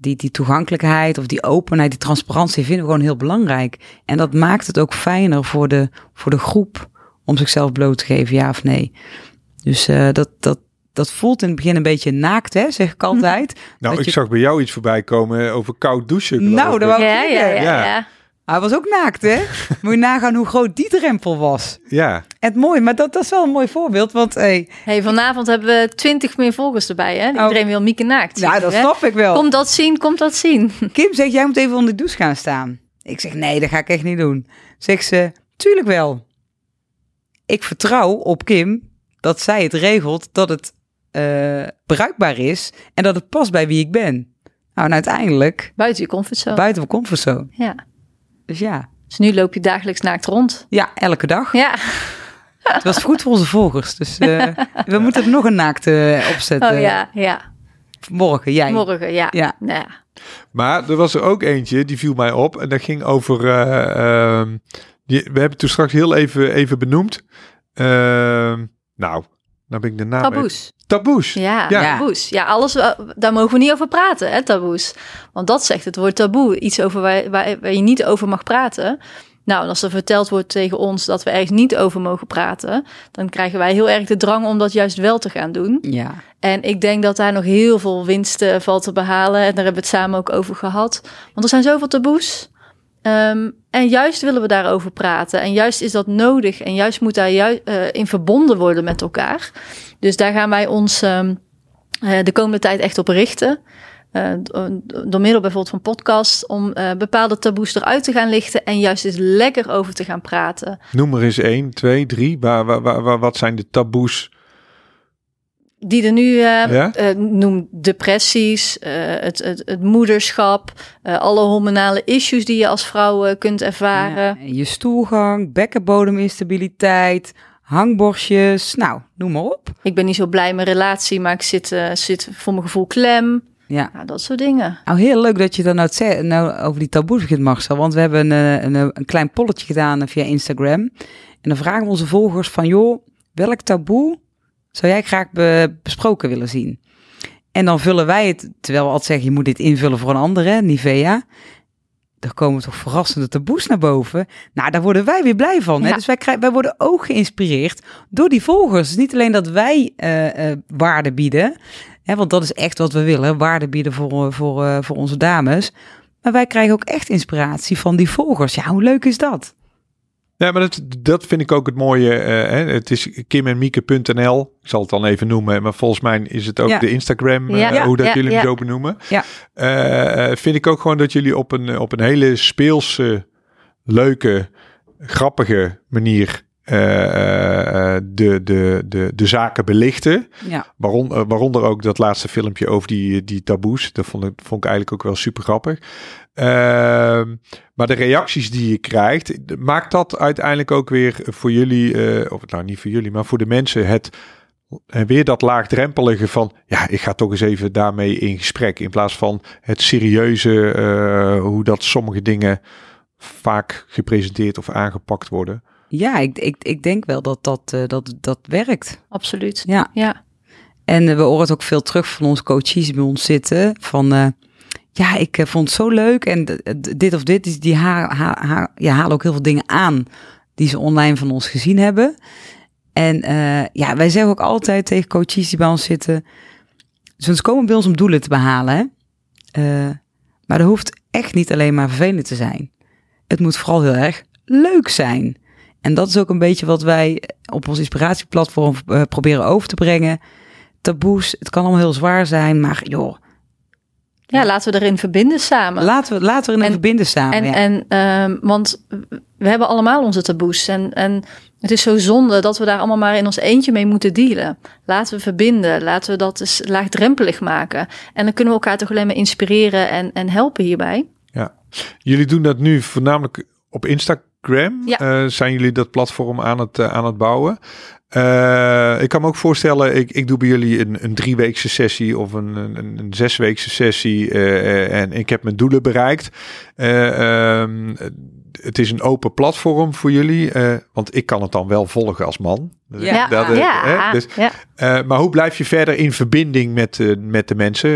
Die, die toegankelijkheid of die openheid, die transparantie vinden we gewoon heel belangrijk. En dat maakt het ook fijner voor de, voor de groep om zichzelf bloot te geven, ja of nee. Dus uh, dat, dat, dat voelt in het begin een beetje naakt, hè, zeg ik altijd. Nou, dat ik zag bij jou iets voorbij komen over koud douchen. Nou, dat was ja, ja, ja, ja. ja. Hij was ook naakt, hè? Moet je nagaan hoe groot die drempel was. Ja. Het mooi, maar dat, dat is wel een mooi voorbeeld, want... Hey, hey, vanavond hebben we twintig meer volgers erbij, hè? Iedereen oh. wil Mieke naakt. Ja, dat hè? snap ik wel. Komt dat zien, komt dat zien. Kim zegt, jij moet even onder de douche gaan staan. Ik zeg, nee, dat ga ik echt niet doen. Zegt ze, tuurlijk wel. Ik vertrouw op Kim dat zij het regelt, dat het uh, bruikbaar is en dat het past bij wie ik ben. Nou, en uiteindelijk... Buiten je comfortzone. Buiten mijn comfortzone. Ja. Dus ja. Dus nu loop je dagelijks naakt rond. Ja, elke dag. Ja. Het was goed voor onze volgers. Dus uh, we moeten er nog een naakte opzetten. Oh ja, ja. Morgen, jij. Morgen, ja. ja. ja. Maar er was er ook eentje, die viel mij op. En dat ging over... Uh, uh, die, we hebben toen straks heel even, even benoemd. nou, nou ben ik de naam... Taboes. Taboes. Ja, ja, taboes. Ja, alles, daar mogen we niet over praten, hè, taboes. Want dat zegt het woord taboe. Iets over waar, waar, waar je niet over mag praten. Nou, en als er verteld wordt tegen ons dat we ergens niet over mogen praten, dan krijgen wij heel erg de drang om dat juist wel te gaan doen. Ja. En ik denk dat daar nog heel veel winst uh, valt te behalen. En daar hebben we het samen ook over gehad. Want er zijn zoveel taboes. Um, en juist willen we daarover praten. En juist is dat nodig. En juist moet daar juist, uh, in verbonden worden met elkaar. Dus daar gaan wij ons um, uh, de komende tijd echt op richten. Uh, door middel bijvoorbeeld van podcasts, om bepaalde taboes eruit te gaan lichten en juist eens lekker over te gaan praten. Noem er eens één, twee, drie. Waar, waar, waar, wat zijn de taboes? Die er nu uh, ja? depressies, het, het, het, moederschap, alle hormonale issues die je als vrouw kunt ervaren. Ja, je stoelgang, bekkenbodeminstabiliteit, hangborstjes, nou, noem maar op. Ik ben niet zo blij mijn relatie, maar ik zit, uh, zit voor mijn gevoel klem. Ja. Nou, dat soort dingen. Nou, heel leuk dat je dan nou, het nou over die taboes begint, Marcel. Want we hebben een, een, een klein polletje gedaan via Instagram. En dan vragen we onze volgers van, joh, welk taboe zou jij graag be besproken willen zien? En dan vullen wij het, terwijl we altijd zeggen, je moet dit invullen voor een andere, Nivea er komen toch verrassende taboes naar boven. Nou, daar worden wij weer blij van. Hè? Ja. Dus wij, krijgen, wij worden ook geïnspireerd door die volgers. Dus niet alleen dat wij uh, uh, waarde bieden, hè, want dat is echt wat we willen, waarde bieden voor, voor, uh, voor onze dames. Maar wij krijgen ook echt inspiratie van die volgers. Ja, hoe leuk is dat? Ja, maar dat, dat vind ik ook het mooie. Uh, hè. Het is kimenmieke.nl. Ik zal het dan even noemen. Maar volgens mij is het ook ja. de Instagram. Uh, ja, hoe dat ja, jullie het zo benoemen. Ja. Uh, vind ik ook gewoon dat jullie op een, op een hele speelse, leuke, grappige manier de, de, de, de zaken belichten. Ja. Waaronder, waaronder ook dat laatste filmpje over die, die taboes. Dat vond ik, vond ik eigenlijk ook wel super grappig. Uh, maar de reacties die je krijgt, maakt dat uiteindelijk ook weer voor jullie, uh, of nou niet voor jullie, maar voor de mensen het en weer dat laagdrempelige van, ja, ik ga toch eens even daarmee in gesprek. In plaats van het serieuze, uh, hoe dat sommige dingen vaak gepresenteerd of aangepakt worden. Ja, ik, ik, ik denk wel dat dat, uh, dat dat werkt. Absoluut. Ja. ja. En uh, we horen het ook veel terug van onze coaches bij ons zitten. Van uh, ja, ik vond het zo leuk. En dit of dit, die haar, haar, haar, ja, halen ook heel veel dingen aan die ze online van ons gezien hebben. En ja, wij zeggen ook altijd tegen coaches die bij ons zitten. Ze komen bij ons om doelen te behalen. Hè? maar dat hoeft echt niet alleen maar vervelend te zijn. Het moet vooral heel erg leuk zijn. En dat is ook een beetje wat wij op ons inspiratieplatform uh, proberen over te brengen. Taboes, het kan allemaal heel zwaar zijn, maar joh. Ja, laten we erin verbinden samen. Laten we, laten we erin en, verbinden samen. En, ja. en um, want we hebben allemaal onze taboes. En, en het is zo zonde dat we daar allemaal maar in ons eentje mee moeten dealen. Laten we verbinden. Laten we dat eens laagdrempelig maken. En dan kunnen we elkaar toch alleen maar inspireren en, en helpen hierbij. Ja, jullie doen dat nu voornamelijk op Ja. Eh, zijn jullie dat platform aan het, eh, aan het bouwen? Eh, ik kan me ook voorstellen, ik, ik doe bij jullie een, een drieweekse sessie of een, een, een zesweekse sessie en ik heb mijn doelen bereikt. Um, het is een open platform voor jullie, want ik kan het dan wel volgen als man. Ja, dat, ja, hè? Dus, ja. maar hoe blijf je verder in verbinding met, met de mensen?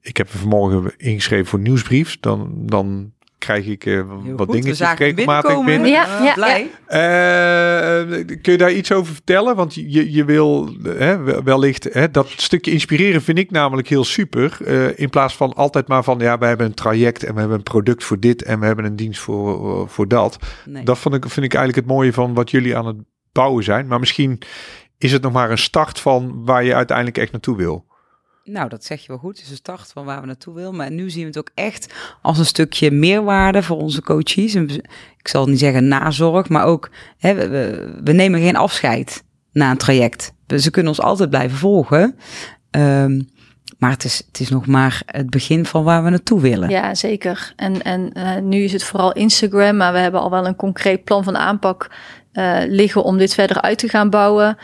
ik heb vanmorgen ingeschreven voor nieuwsbrief. Dan, dan krijg ik uh, wat goed, dingetjes regelmatig binnen. Ja, ja, blij. Uh, kun je daar iets over vertellen? Want je, je wil hè, wellicht hè, dat stukje inspireren vind ik namelijk heel super. Uh, in plaats van altijd maar van ja, we hebben een traject en we hebben een product voor dit en we hebben een dienst voor, voor dat. Nee. Dat vind ik, vind ik eigenlijk het mooie van wat jullie aan het bouwen zijn. Maar misschien is het nog maar een start van waar je uiteindelijk echt naartoe wil. Nou, dat zeg je wel goed. Het is een start van waar we naartoe willen. Maar nu zien we het ook echt als een stukje meerwaarde voor onze coaches. Ik zal niet zeggen nazorg, maar ook hè, we, nemen geen afscheid na een traject. Ze kunnen ons altijd blijven volgen. Um, maar het is, het is nog maar het begin van waar we naartoe willen. Ja, zeker. En, en uh, nu is het vooral Instagram, maar we hebben al wel een concreet plan van aanpak uh, liggen om dit verder uit te gaan bouwen.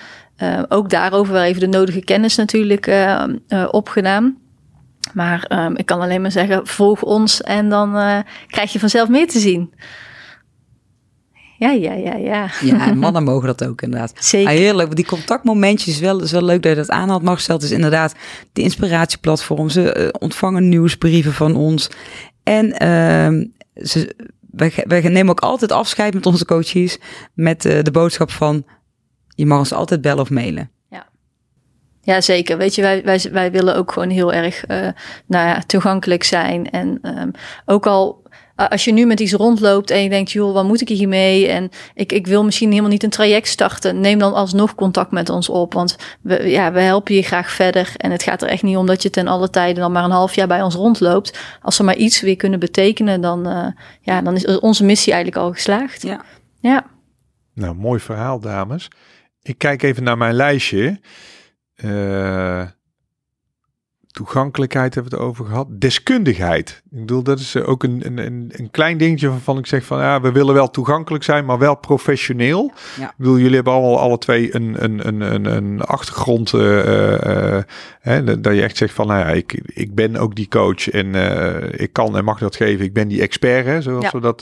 Uh, ook daarover wel even de nodige kennis natuurlijk uh, uh, opgedaan. Maar um, ik kan alleen maar zeggen, volg ons en dan krijg je vanzelf meer te zien. Ja, ja, ja, ja. Ja, en mannen mogen dat ook inderdaad. Zeker. Ah, heerlijk. Die contactmomentjes, wel, is wel leuk dat je dat aan had. Marcel, het is inderdaad de inspiratieplatform. Ze ontvangen nieuwsbrieven van ons. En uh, ze, wij, wij nemen ook altijd afscheid met onze coaches met de boodschap van je mag ons altijd bellen of mailen. Ja, ja zeker. Weet je, wij, wij, wij willen ook gewoon heel erg uh, nou ja, toegankelijk zijn. En um, ook al als je nu met iets rondloopt en je denkt, joh, wat moet ik hiermee? En ik, ik wil misschien helemaal niet een traject starten. Neem dan alsnog contact met ons op. Want we, ja, we helpen je graag verder. En het gaat er echt niet om dat je ten alle tijden dan maar een half jaar bij ons rondloopt. Als we maar iets weer kunnen betekenen, dan, uh, ja, dan is onze missie eigenlijk al geslaagd. Ja. ja. Nou, mooi verhaal, dames. Ik kijk even naar mijn lijstje. Uh, toegankelijkheid hebben we het over gehad. Deskundigheid. Ik bedoel, dat is ook een, een, een klein dingetje waarvan ik zeg van ja, we willen wel toegankelijk zijn, maar wel professioneel. Ja. Ik bedoel, jullie hebben allemaal alle twee een, een, een, een, een achtergrond. Uh, uh, hè, dat je echt zegt van nou ja, ik, ik ben ook die coach en uh, ik kan en mag dat geven. Ik ben die expert, hè, zoals Ja. we dat.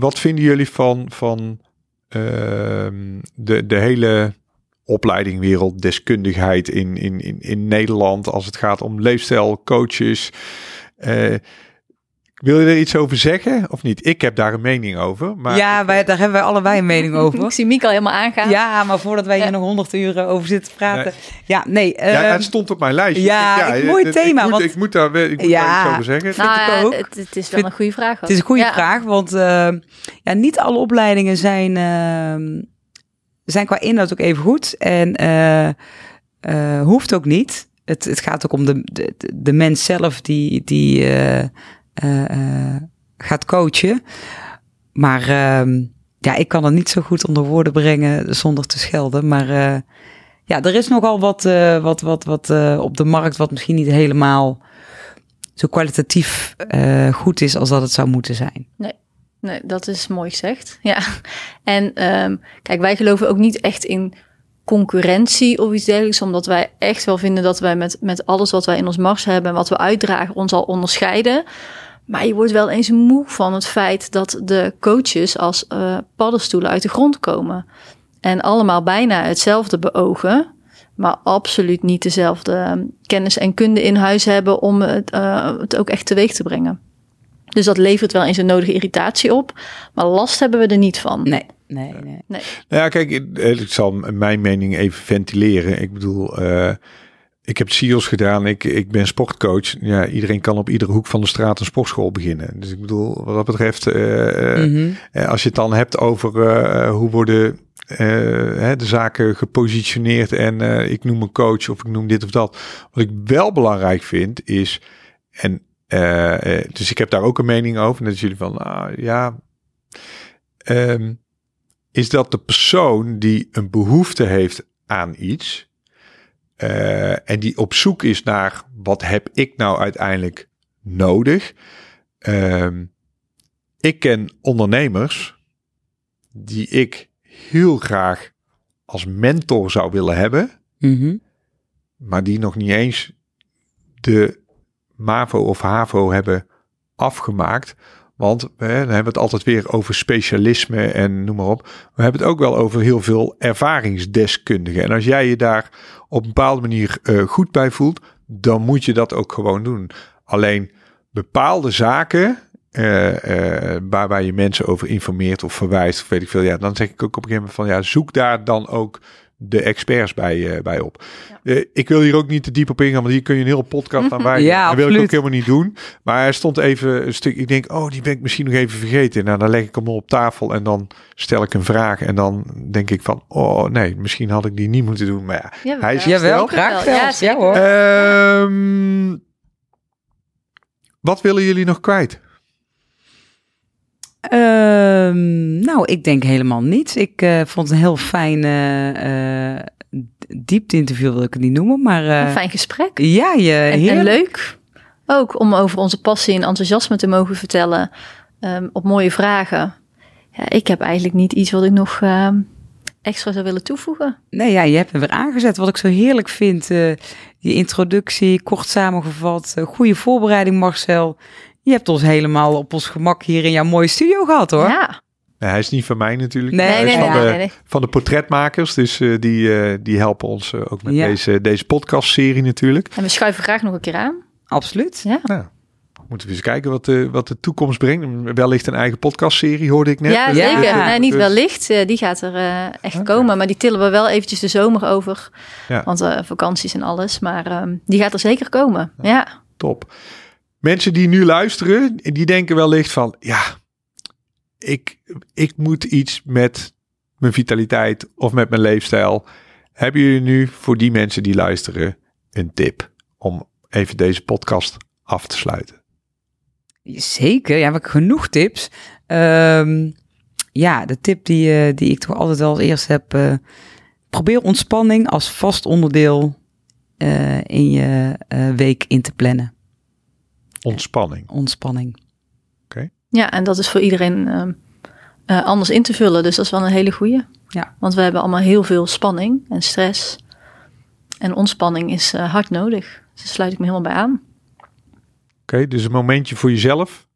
wat vinden jullie van, van ehm, de, de hele opleidingwereld, deskundigheid in, in, in, in Nederland als het gaat om leefstijl, coaches. Wil je er iets over zeggen of niet? Ik heb daar een mening over. Maar ja, wij, daar hebben wij allebei een mening Ik over. zie Miek al helemaal aangaan. Ja, maar voordat wij hier Ja. nog honderd uur over zitten te praten. Ja, nee. ja, ehm, het stond op mijn lijstje. ja, Ik- ik- mooi thema, Ik moet, want- ik moet daar, wel- ik moet Ja. daar iets over zeggen. nou, vind ik ja, ook. Het, het is wel Vind- een goede vraag. ook. Het is een goede Ja. vraag, want uh, ja, niet alle opleidingen zijn, uh, zijn qua inhoud ook even goed. En uh, uh, hoeft ook niet. Het, het gaat ook om de, de, de mens zelf die, die uh, gaat coachen. Maar uh, ja, ik kan het niet zo goed onder woorden brengen zonder te schelden. Maar uh, ja, er is nogal wat, wat, wat, wat op de markt wat misschien niet helemaal zo kwalitatief goed is als dat het zou moeten zijn. Nee, dat is mooi gezegd. Ja. En um, kijk, wij geloven ook niet echt in concurrentie of iets dergelijks, omdat wij echt wel vinden dat wij met, met alles wat wij in ons mars hebben en wat we uitdragen ons al onderscheiden. Maar je wordt wel eens moe van het feit dat de coaches als uh, paddenstoelen uit de grond komen. En allemaal bijna hetzelfde beogen, maar absoluut niet dezelfde kennis en kunde in huis hebben om het, uh, het ook echt teweeg te brengen. Dus dat levert wel eens een nodige irritatie op, maar last hebben we er niet van. Nee, nee, nee. nee. Nou ja, kijk, ik, ik zal mijn mening even ventileren. Ik bedoel, uh, ik heb CIO's gedaan, ik, ik ben sportcoach. Ja, iedereen kan op iedere hoek van de straat een sportschool beginnen. Dus ik bedoel, wat dat betreft, uh, mm -hmm. als je het dan hebt over uh, hoe worden uh, hè, de zaken gepositioneerd en ik noem een coach of ik noem dit of dat. Wat ik wel belangrijk vind is, en eh, eh, dus ik heb daar ook een mening over. En dat jullie van, ah, ja, ehm, is dat de persoon die een behoefte heeft aan iets eh, en die op zoek is naar wat heb ik nou uiteindelijk nodig. Ehm, ik ken ondernemers die ik heel graag als mentor zou willen hebben, Mhm. maar die nog niet eens de MAVO of HAVO hebben afgemaakt. Want dan hebben we het altijd weer over specialisme en noem maar op. We hebben het ook wel over heel veel ervaringsdeskundigen. En als jij je daar op een bepaalde manier eh, goed bij voelt, dan moet je dat ook gewoon doen. Alleen bepaalde zaken eh, eh, waarbij je mensen over informeert of verwijst, of weet ik veel. Ja, dan zeg ik ook op een gegeven moment van ja, zoek daar dan ook de experts bij, eh, bij op. Eh, ik wil hier ook niet te diep op ingaan, want hier kun je een hele podcast aan wijden. Ja, dat wil ik ook helemaal niet doen. Maar er stond even een stuk, ik denk, oh, die ben ik misschien nog even vergeten. Nou, dan leg ik hem op tafel en dan stel ik een vraag. En dan denk ik van, oh nee, misschien had ik die niet moeten doen. Maar ja, Ja, hij is wel. Jawel, graag Ja, zelfs. Ja, zeker. hoor. Ehm, wat willen jullie nog kwijt? Ehm, nou, ik denk helemaal niets. Ik eh, vond een heel fijn eh eh, diepte-interview, wil ik het niet noemen. Maar Een fijn gesprek. ja, je, En, en leuk ook om over onze passie en enthousiasme te mogen vertellen. ehm, op mooie vragen. Ja, ik heb eigenlijk niet iets wat ik nog ehm, extra zou willen toevoegen. Nee, ja, je hebt me weer aangezet. Wat ik zo heerlijk vind, die introductie, kort samengevat, goede voorbereiding Marcel. Je hebt ons helemaal op ons gemak hier in jouw mooie studio gehad hoor. Ja, Nee, hij is niet van mij natuurlijk. Nee, hij nee, is nee, van, nee, de, nee, nee. van de portretmakers. Dus eh, die, eh, die helpen ons eh, ook met Ja. deze, deze podcastserie natuurlijk. En we schuiven graag nog een keer aan. Absoluut. Ja, Nou, moeten we eens kijken wat de, wat de toekomst brengt. Wellicht een eigen podcastserie hoorde ik net. ja Dus- Ja. zeker. Ja. Nee, niet dus- wellicht. die gaat er eh, echt komen. Maar die tillen we wel eventjes de zomer over. Ja. Want eh, vakanties en alles. Maar ehm, die gaat er zeker komen. Ja. Top. Mensen die nu luisteren, die denken wellicht van... Ja, ik, ik moet iets met mijn vitaliteit of met mijn leefstijl. Hebben jullie nu voor die mensen die luisteren een tip om even deze podcast af te sluiten? Zeker, ja, we hebben genoeg tips. Ehm, ja, de tip die, eh, die ik toch altijd wel als eerste heb. eh, probeer ontspanning als vast onderdeel eh, in je week in te plannen. Ontspanning. Ontspanning. ja, en dat is voor iedereen ehm, eh, anders in te vullen. Dus dat is wel een hele goeie. Ja. Want we hebben allemaal heel veel spanning en stress. En ontspanning is eh, hard nodig. Dus daar sluit ik me helemaal bij aan. Oké, dus een momentje voor jezelf.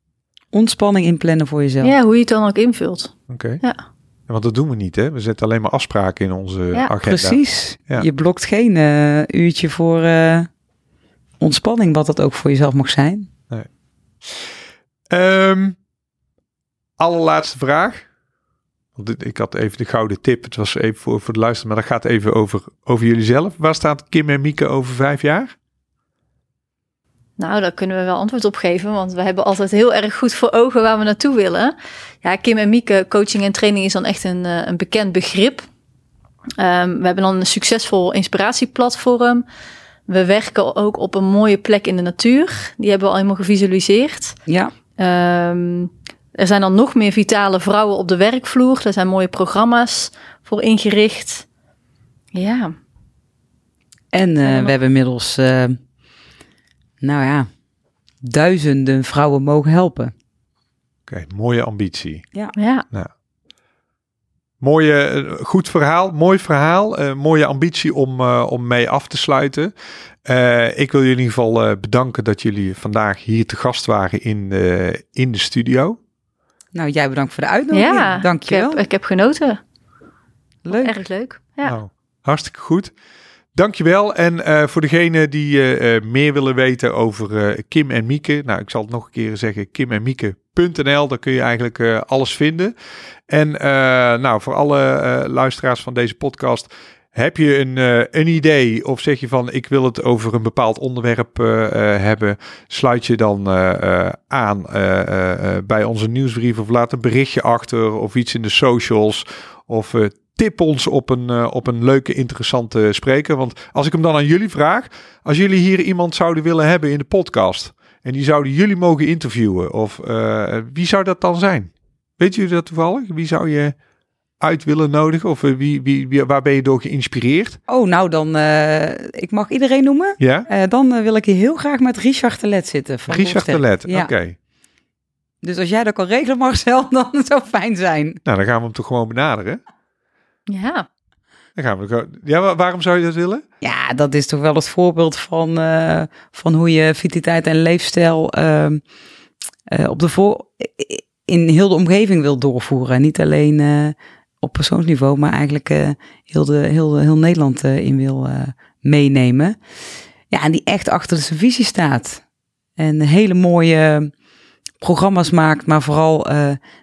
Ontspanning inplannen voor jezelf. Ja, hoe je het dan ook invult. Oké. Ja. Want dat doen we niet, hè? We zetten alleen maar afspraken in onze Ja, agenda. Precies. Ja. Je blokt geen eh, uurtje voor eh, ontspanning, wat dat ook voor jezelf mag zijn. Ehm, allerlaatste vraag. Want ik had even de gouden tip. Het was even voor, voor de luisteraar, maar dat gaat even over, over jullie zelf. Waar staat Kim en Mieke over vijf jaar? Nou, daar kunnen we wel antwoord op geven, want we hebben altijd heel erg goed voor ogen waar we naartoe willen. Ja, Kim en Mieke, coaching en training is dan echt een, eh, een bekend begrip. Ehm, we hebben dan een succesvol inspiratieplatform. We werken ook op een mooie plek in de natuur. Die hebben we al helemaal gevisualiseerd. Ja, Ehm, er zijn dan nog meer vitale vrouwen op de werkvloer. Er zijn mooie programma's voor ingericht. Ja, en eh, we hebben inmiddels, eh, nou ja, duizenden vrouwen mogen helpen. Oké, mooie ambitie. ja. Mooie, eh, goed verhaal, mooi verhaal. eh, mooie ambitie om, eh, om mee af te sluiten. Eh, ik wil jullie in ieder geval eh, bedanken dat jullie vandaag hier te gast waren in, de in de studio. Nou, jij bedankt voor de uitnodiging. ja. Dankjewel. Ik heb, ik heb genoten. Leuk. Erg leuk. Ja. Nou, hartstikke goed. Dankjewel. En eh, voor degene die eh, eh, meer willen weten over eh, Kim en Mieke. Nou, ik zal het nog een keer zeggen. Kim en Mieke.nl. Daar kun je eigenlijk eh, alles vinden. En eh, nou, voor alle eh, luisteraars van deze podcast. Heb je een, eh, een idee of zeg je van ik wil het over een bepaald onderwerp hebben, sluit je dan aan bij onze nieuwsbrief of laat een berichtje achter of iets in de socials of tip ons op een, op een leuke, interessante spreker. Want als ik hem dan aan jullie vraag, als jullie hier iemand zouden willen hebben in de podcast En die zouden jullie mogen interviewen. Of wie zou dat dan zijn? Weet jullie dat toevallig? Wie zou je uit willen nodigen? Of eh, wie, wie, wie, waar ben je door geïnspireerd? Oh, nou dan, eh, ik mag iedereen noemen. Ja? Eh, dan wil ik heel graag met Richard Telet zitten. Van Richard. Telet, Ja. oké. Dus als jij dat kan regelen, Marcel, dan zou het fijn zijn. Nou, dan gaan we hem toch gewoon benaderen. Ja, Dan gaan we. Ja, wa- waarom zou je dat willen? Ja, dat is toch wel het voorbeeld van, eh, van hoe je vitaliteit en leefstijl ehm, eh, op de voor, in heel de omgeving wil doorvoeren. Niet alleen eh, op persoonsniveau, maar eigenlijk eh, heel, de, heel, heel Nederland eh, in wil meenemen. Ja, en die echt achter de visie staat. En hele mooie programma's maakt, maar vooral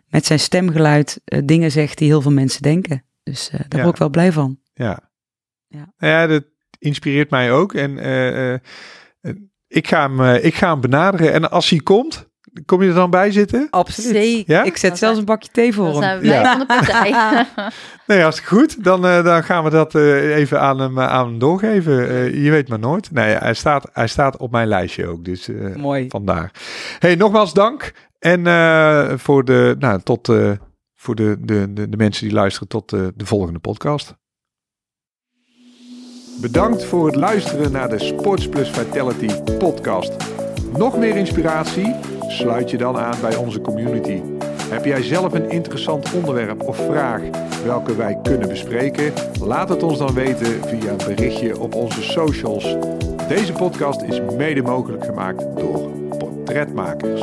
met zijn stemgeluid dingen zegt die heel veel mensen denken. Dus daar Ja. word ik wel blij van. Ja. Ja. Nou ja, dat inspireert mij ook. En ik, ga hem, ik ga hem benaderen. En als hij komt, kom je er dan bij zitten? Absoluut. zeker. Ja? Ik zet Dan zelfs een bakje thee voor Dan hem. zijn we blij Ja. van de partij. Nee, hartstikke goed. Dan, eh, dan gaan we dat eh, even aan hem, eh, aan hem doorgeven. Eh, je weet maar nooit. Nee, hij staat, hij staat op mijn lijstje ook. Dus eh, Mooi. vandaar. Hey, nogmaals dank. En eh, voor, de, nou, tot, eh, voor de, de, de, de mensen die luisteren tot eh, de volgende podcast. Bedankt voor het luisteren naar de Sports Plus Vitality podcast. Nog meer inspiratie? Sluit je dan aan bij onze community. Heb jij zelf een interessant onderwerp of vraag welke wij kunnen bespreken? Laat het ons dan weten via een berichtje op onze socials. Deze podcast is mede mogelijk gemaakt door Portretmakers.